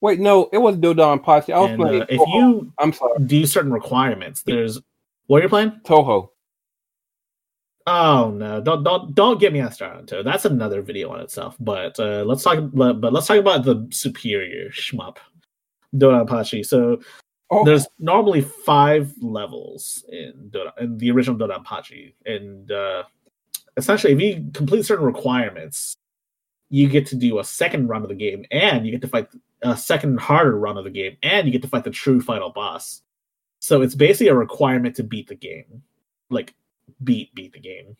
wait, no, it was Dodonpachi. I was and, playing. Uh, if you, I'm sorry, do certain requirements. There's what are you playing? Touhou. Oh no! Don't don't don't get me on started on That's another video on itself. But uh, let's talk. But let's talk about the superior shmup, Dodonpachi. So oh. there's normally five levels in Dota, in the original Dodonpachi, and uh, essentially, if you complete certain requirements, you get to do a second run of the game, and you get to fight a second harder run of the game, and you get to fight the true final boss. So it's basically a requirement to beat the game. Like beat beat the game.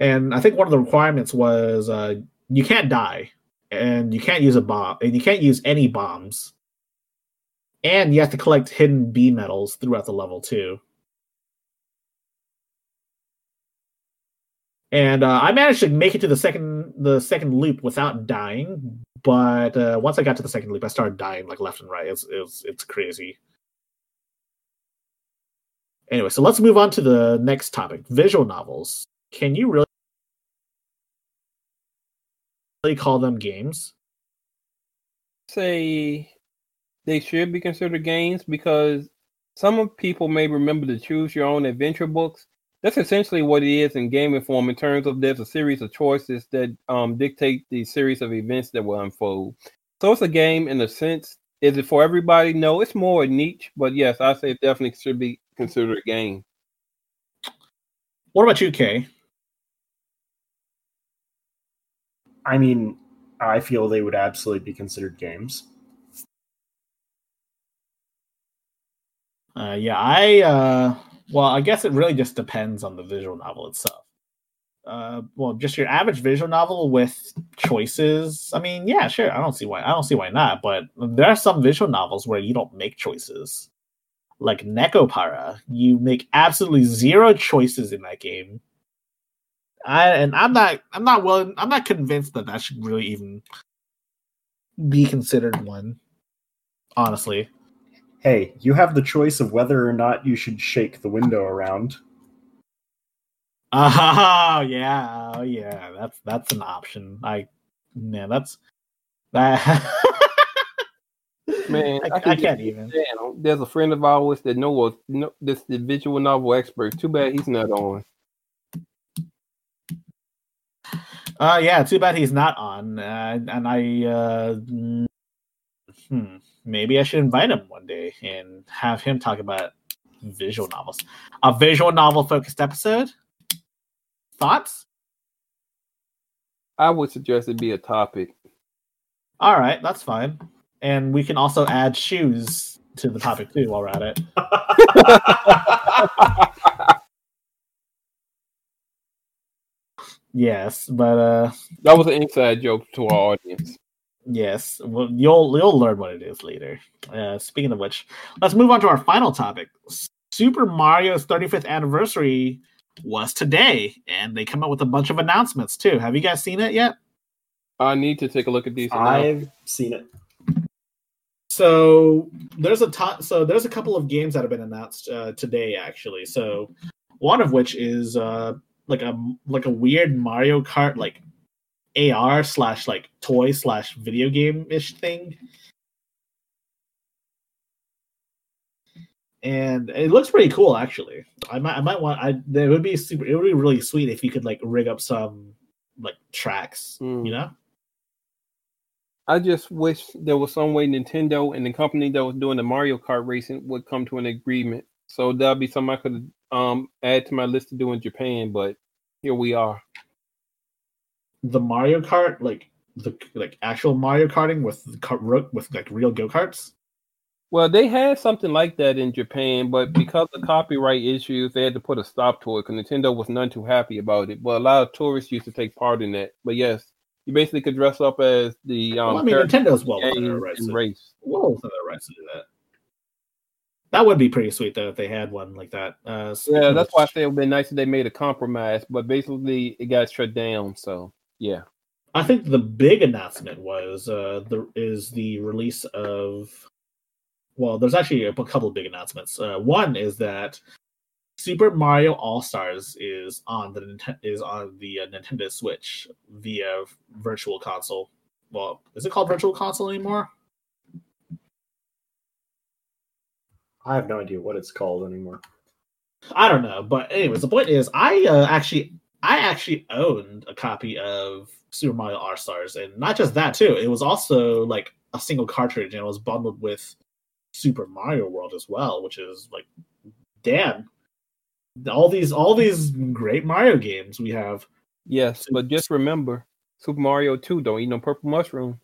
And I think one of the requirements was uh, you can't die, and you can't use a bomb, and you can't use any bombs, and you have to collect hidden B medals throughout the level too. And uh, I managed to make it to the second the second loop without dying, but uh, once I got to the second loop, I started dying like left and right. It's it's it's crazy. Anyway, so let's move on to the next topic: visual novels. Can you really call them games? Say they should be considered games because some people may remember the choose your own adventure books. That's essentially what it is in gaming form in terms of there's a series of choices that um, dictate the series of events that will unfold. So it's a game in a sense. Is it for everybody? No, it's more a niche, but yes, I say it definitely should be considered a game. What about you, Kay? I mean, I feel they would absolutely be considered games. Uh, yeah, I uh, well, I guess it really just depends on the visual novel itself. Uh, well, just your average visual novel with choices. I mean, yeah, sure. I don't see why. I don't see why not. But there are some visual novels where you don't make choices, like Nekopara. You make absolutely zero choices in that game. I and I'm not. I'm not willing. I'm not convinced that that should really even be considered one. Honestly hey, you have the choice of whether or not you should shake the window around. Oh yeah, oh yeah, that's that's an option. I man, that's that. man, I, I, I can't even. There's a friend of ours that knows know, this the visual novel expert. Too bad he's not on. Uh yeah, too bad he's not on. Uh, and I uh hmm maybe I should invite him one day and have him talk about visual novels. A visual novel focused episode. Thoughts? I would suggest it be a topic. All right, that's fine. And we can also add shoes to the topic too while we're at it. yes, but uh that was an inside joke to our audience. Yes, well, you'll you'll learn what it is later. Uh, speaking of which, let's move on to our final topic. Super Mario's 35th anniversary was today, and they come out with a bunch of announcements too. Have you guys seen it yet? I need to take a look at these. I've seen it. So there's a to- so there's a couple of games that have been announced uh, today actually. So one of which is uh, like a like a weird Mario Kart like AR slash like toy slash video game ish thing. And it looks pretty cool, actually. I might, I might want. I it would be super. It would be really sweet if you could like rig up some like tracks, mm. you know. I just wish there was some way Nintendo and the company that was doing the Mario Kart racing would come to an agreement. So that'd be something I could um add to my list to do in Japan. But here we are the Mario Kart, like the like actual Mario karting with the, with like real go karts? Well, they had something like that in Japan, but because of copyright issues, they had to put a stop to it because Nintendo was none too happy about it. But a lot of tourists used to take part in that. But yes, you basically could dress up as the. Um, well, I mean, Nintendo's well within their rights. To, race. Well within their rights to do that. That would be pretty sweet though if they had one like that. Uh, yeah, that's why I say it would be nice if they made a compromise, but basically it got shut down. So yeah. I think the big announcement was uh the is the release of well, there's actually a couple of big announcements. Uh, one is that Super Mario All Stars is on the is on the uh, Nintendo Switch via Virtual Console. Well, is it called Virtual Console anymore? I have no idea what it's called anymore. I don't know, but anyways, the point is, I uh, actually I actually owned a copy of Super Mario All Stars, and not just that too. It was also like a single cartridge, and it was bundled with Super Mario World as well, which is like, damn, all these all these great Mario games we have. Yes, but just remember, Super Mario Two don't eat no purple mushroom.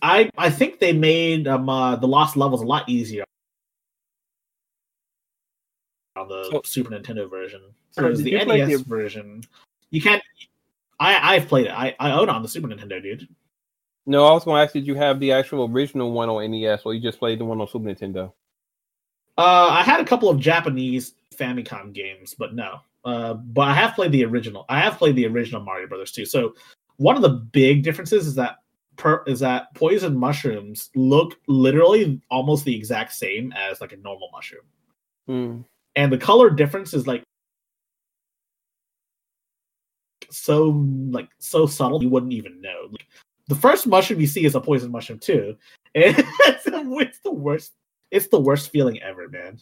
I I think they made um uh, the lost levels a lot easier on the so, Super Nintendo version. Whereas the NES the... version, you can't. I I've played it. I I own it on the Super Nintendo, dude. No, I was going to ask, did you have the actual original one on NES, or you just played the one on Super Nintendo? Uh, I had a couple of Japanese Famicom games, but no. Uh, but I have played the original. I have played the original Mario Brothers too. So one of the big differences is that per, is that poison mushrooms look literally almost the exact same as like a normal mushroom. Mm. and the color difference is like so like so subtle you wouldn't even know. Like, the first mushroom you see is a poison mushroom too, and it's, it's the worst. It's the worst feeling ever, man.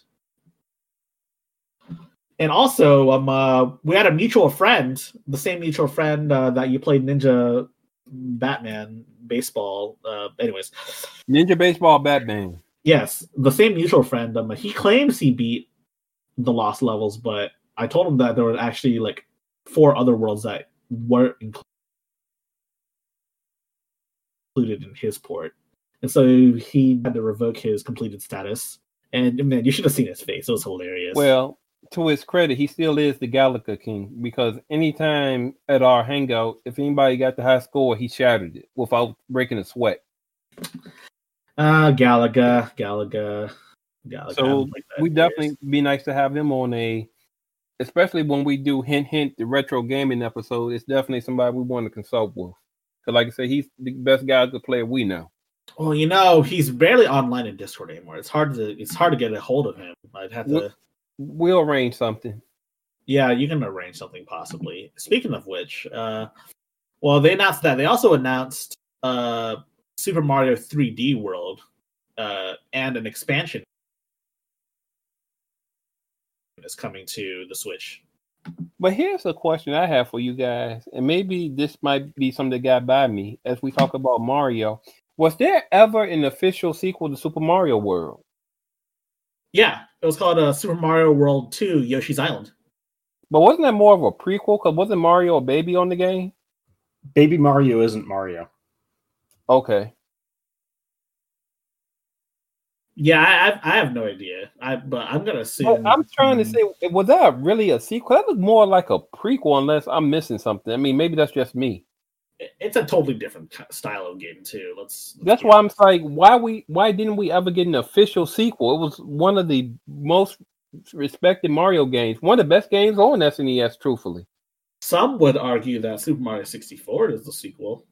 And also, um, uh, we had a mutual friend, the same mutual friend uh, that you played Ninja Batman baseball. Uh, anyways, Ninja Baseball Batman. yes, the same mutual friend. Um, he claims he beat the lost levels, but I told him that there were actually like four other worlds that weren't included in his port, and so he had to revoke his completed status. And man, you should have seen his face; it was hilarious. Well, to his credit, he still is the Galaga King because anytime at our hangout, if anybody got the high score, he shattered it without breaking a sweat. ah, Galaga, Galaga, Galaga. So like we definitely be nice to have him on a, especially when we do hint hint the retro gaming episode. It's definitely somebody we want to consult with. Like I said, he's the best Galaga play we know. Well, you know, he's barely online in Discord anymore. It's hard to it's hard to get a hold of him. I'd have to. We'll arrange something. Yeah, you can arrange something possibly. Speaking of which, uh, well, they announced that. They also announced uh, Super Mario 3D World uh, and an expansion is coming to the Switch. But here's a question I have for you guys, and maybe this might be something that got by me as we talk about Mario. Was there ever an official sequel to Super Mario World? Yeah, it was called uh, Super Mario World 2 Yoshi's Island. But wasn't that more of a prequel? Because wasn't Mario a baby on the game? Baby Mario isn't Mario. Okay. Yeah, I, I, I have no idea. I but I'm gonna assume. Well, I'm trying to hmm. say, was that really a sequel? That was more like a prequel, unless I'm missing something. I mean, maybe that's just me. it's a totally different style of game too. Let's. let's That's why I'm like, why we, why didn't we ever get an official sequel? It was one of the most respected Mario games, one of the best games on SNES. Truthfully, Some would argue that Super Mario 64 is the sequel.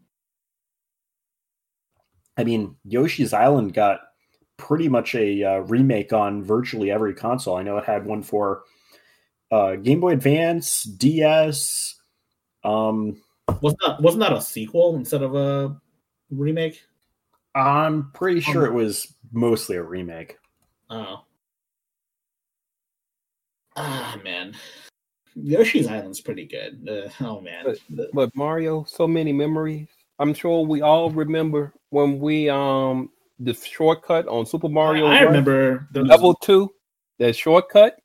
I mean, Yoshi's Island got pretty much a uh, remake on virtually every console. I know it had one for uh, Game Boy Advance, DS. Um, Wasn't that wasn't that a sequel instead of a remake? I'm pretty sure it was mostly a remake. Oh. Ah man. Yoshi's Island's pretty good. Uh, oh man. but Mario, so many memories. I'm sure we all remember when we um the shortcut on Super Mario. I Run, remember level two, that shortcut.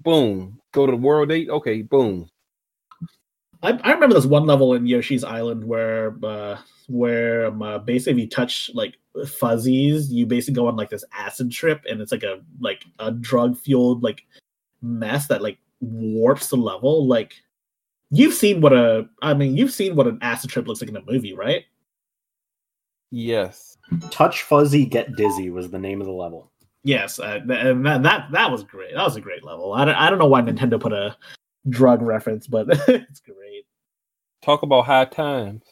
Boom, go to the world eight. Okay, boom. I, I remember this one level in Yoshi's Island where uh, where um, uh, basically if you touch like fuzzies, you basically go on like this acid trip, and it's like a like a drug fueled like mess that like warps the level. Like you've seen what a I mean you've seen what an acid trip looks like in a movie, right? Yes. Touch Fuzzy Get Dizzy was the name of the level. Yes, uh, and that, that that was great. That was a great level. I don't, I don't know why Nintendo put a drug reference, but it's great. Talk about high times.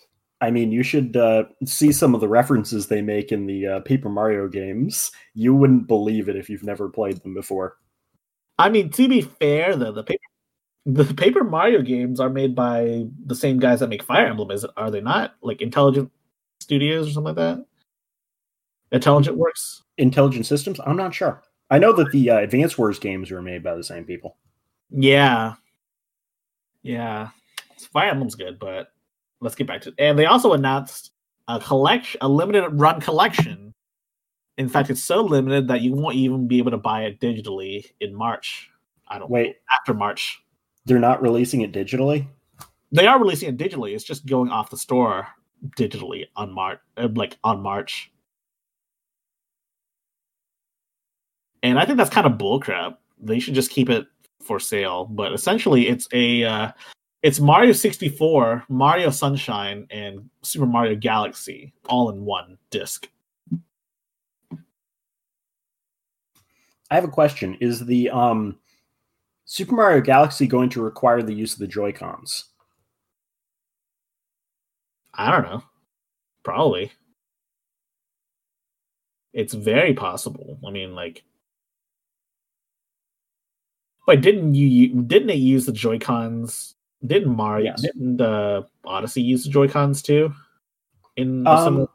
I mean, you should uh, see some of the references they make in the uh, Paper Mario games. You wouldn't believe it if you've never played them before. I mean, to be fair, though, the paper the Paper Mario games are made by the same guys that make Fire Emblem, is it? Are they not? Like Intelligent Studios or something like that? Intelligent Works. Intelligent Systems? I'm not sure. I know that the uh, Advance Wars games were made by the same people. Yeah, yeah. Fire Emblem's good, but let's get back to. It. And they also announced a collection, a limited run collection. In fact, it's so limited that you won't even be able to buy it digitally in March. I don't Wait, after March. they're not releasing it digitally? They are releasing it digitally. It's just going off the store digitally on March, like on March. And I think that's kind of bullcrap. They should just keep it for sale. But essentially, it's a uh, it's Mario 64, Mario Sunshine, and Super Mario Galaxy all in one disc. I have a question. Is the um, Super Mario Galaxy going to require the use of the Joy Cons? I don't know. Probably. It's very possible. I mean, like, Wait, didn't you? Didn't it use the Joy Cons? Didn't Mario? Yes. Didn't uh, Odyssey use the Joy Cons too? In Um, summer-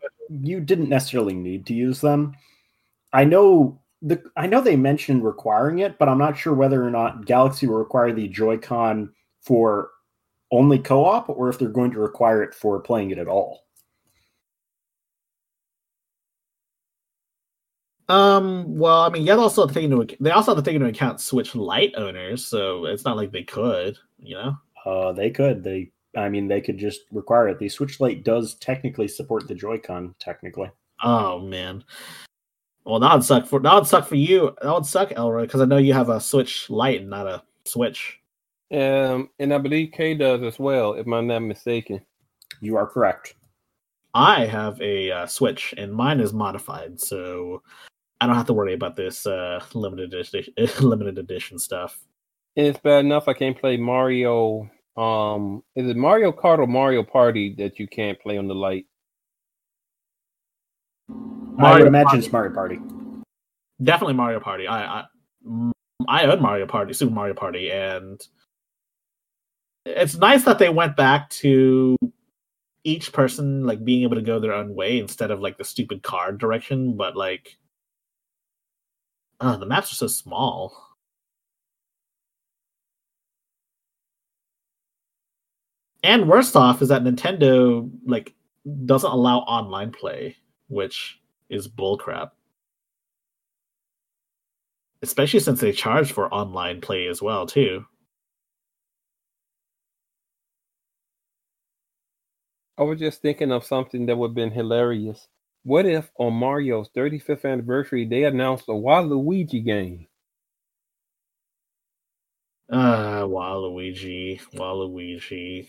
you didn't necessarily need to use them. I know the I know they mentioned requiring it, but I'm not sure whether or not Galaxy will require the Joy-Con for only co-op or if they're going to require it for playing it at all. Um. Well, I mean, you also have to take into they also have to take into account Switch Lite owners, so it's not like they could, you know. Uh, they could. They, I mean, they could just require it. The Switch Lite does technically support the Joy-Con. Technically, Oh man. Well, that would suck for that would suck for you. That would suck, Elroy, because I know you have a Switch Lite and not a Switch. Um, and I believe Kay does as well, if I'm not mistaken. you are correct. I have a uh, Switch, and mine is modified, so I don't have to worry about this uh, limited edition, limited edition stuff. And it's bad enough I can't play Mario. Um, is it Mario Kart or Mario Party that you can't play on the Lite? I Mario would imagine Party. it's Mario Party. Definitely Mario Party. I I, I own Mario Party, Super Mario Party, and it's nice that they went back to each person like being able to go their own way instead of like the stupid card direction. But like, uh, the maps are so small. And worst off is that Nintendo like doesn't allow online play, which is bullcrap. Especially since they charge for online play as well, too. I was just thinking of something that would have been hilarious. What if on Mario's 35th anniversary they announced a Waluigi game? Uh Waluigi, Waluigi.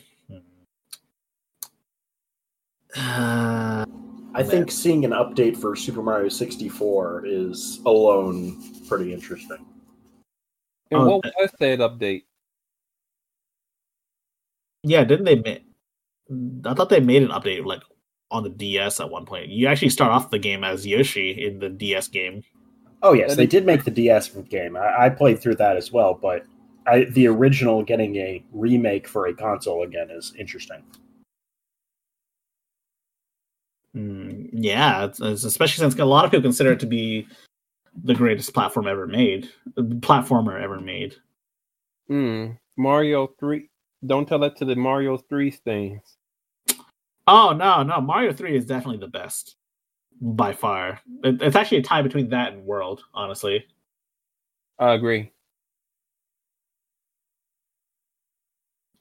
Uh, I think seeing an update for Super Mario 64 is alone pretty interesting. And Oh, what was that update? yeah, didn't they make? I thought they made an update like on the DS at one point. You actually start off the game as Yoshi in the DS game. Oh yes, That they is- did make the DS game. I, I played through that as well, but I, the original getting a remake for a console again is interesting. Mm, yeah, it's, it's especially since a lot of people consider it to be the greatest platform ever made, platformer ever made. Hmm. Mario 3. Don't tell that to the Mario 3 stands. Oh no, no, Mario Three is definitely the best by far. It, it's actually a tie between that and World, honestly. I agree.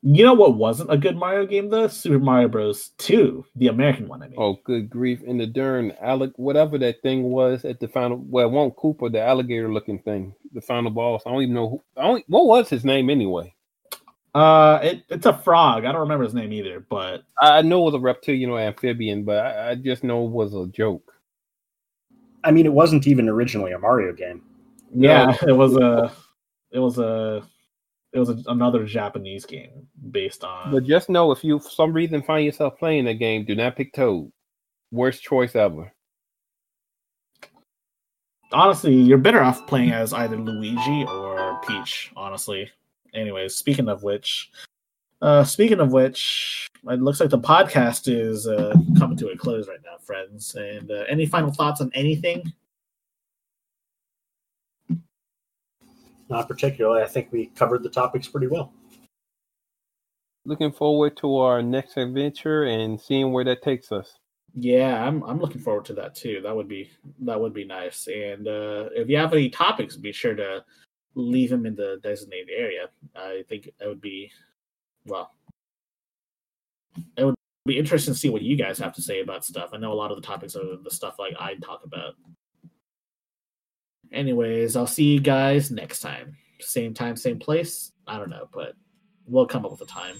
You know what wasn't a good Mario game though? Super Mario Bros. Two, the American one. I mean, Oh, good grief. In the darn allic whatever that thing was at the final well, it won't Koopa, the alligator looking thing, the final boss. I don't even know who I don't, what was his name anyway. Uh, it, it's a frog. I don't remember his name either, but I I know it was a reptilian or amphibian, but I, I just know it was a joke. I mean, it wasn't even originally a Mario game. yeah, it was a, it was a, it was a, another Japanese game based on. But just know if you for some reason find yourself playing that game, do not pick Toad. Worst choice ever. honestly, you're better off playing as either Luigi or Peach, honestly. Anyways, speaking of which, uh speaking of which, it looks like the podcast is uh coming to a close right now, friends. And uh, any final thoughts on anything? Not particularly. I think we covered the topics pretty well. Looking forward to our next adventure and seeing where that takes us. Yeah, I'm I'm looking forward to that too. That would be that would be nice. And uh if you have any topics, be sure to leave him in the designated area. I think it would be well it would be interesting to see what you guys have to say about stuff. I know a lot of the topics are the stuff like I talk about. Anyways, I'll see you guys next time. Same time, same place. I don't know, but we'll come up with a time.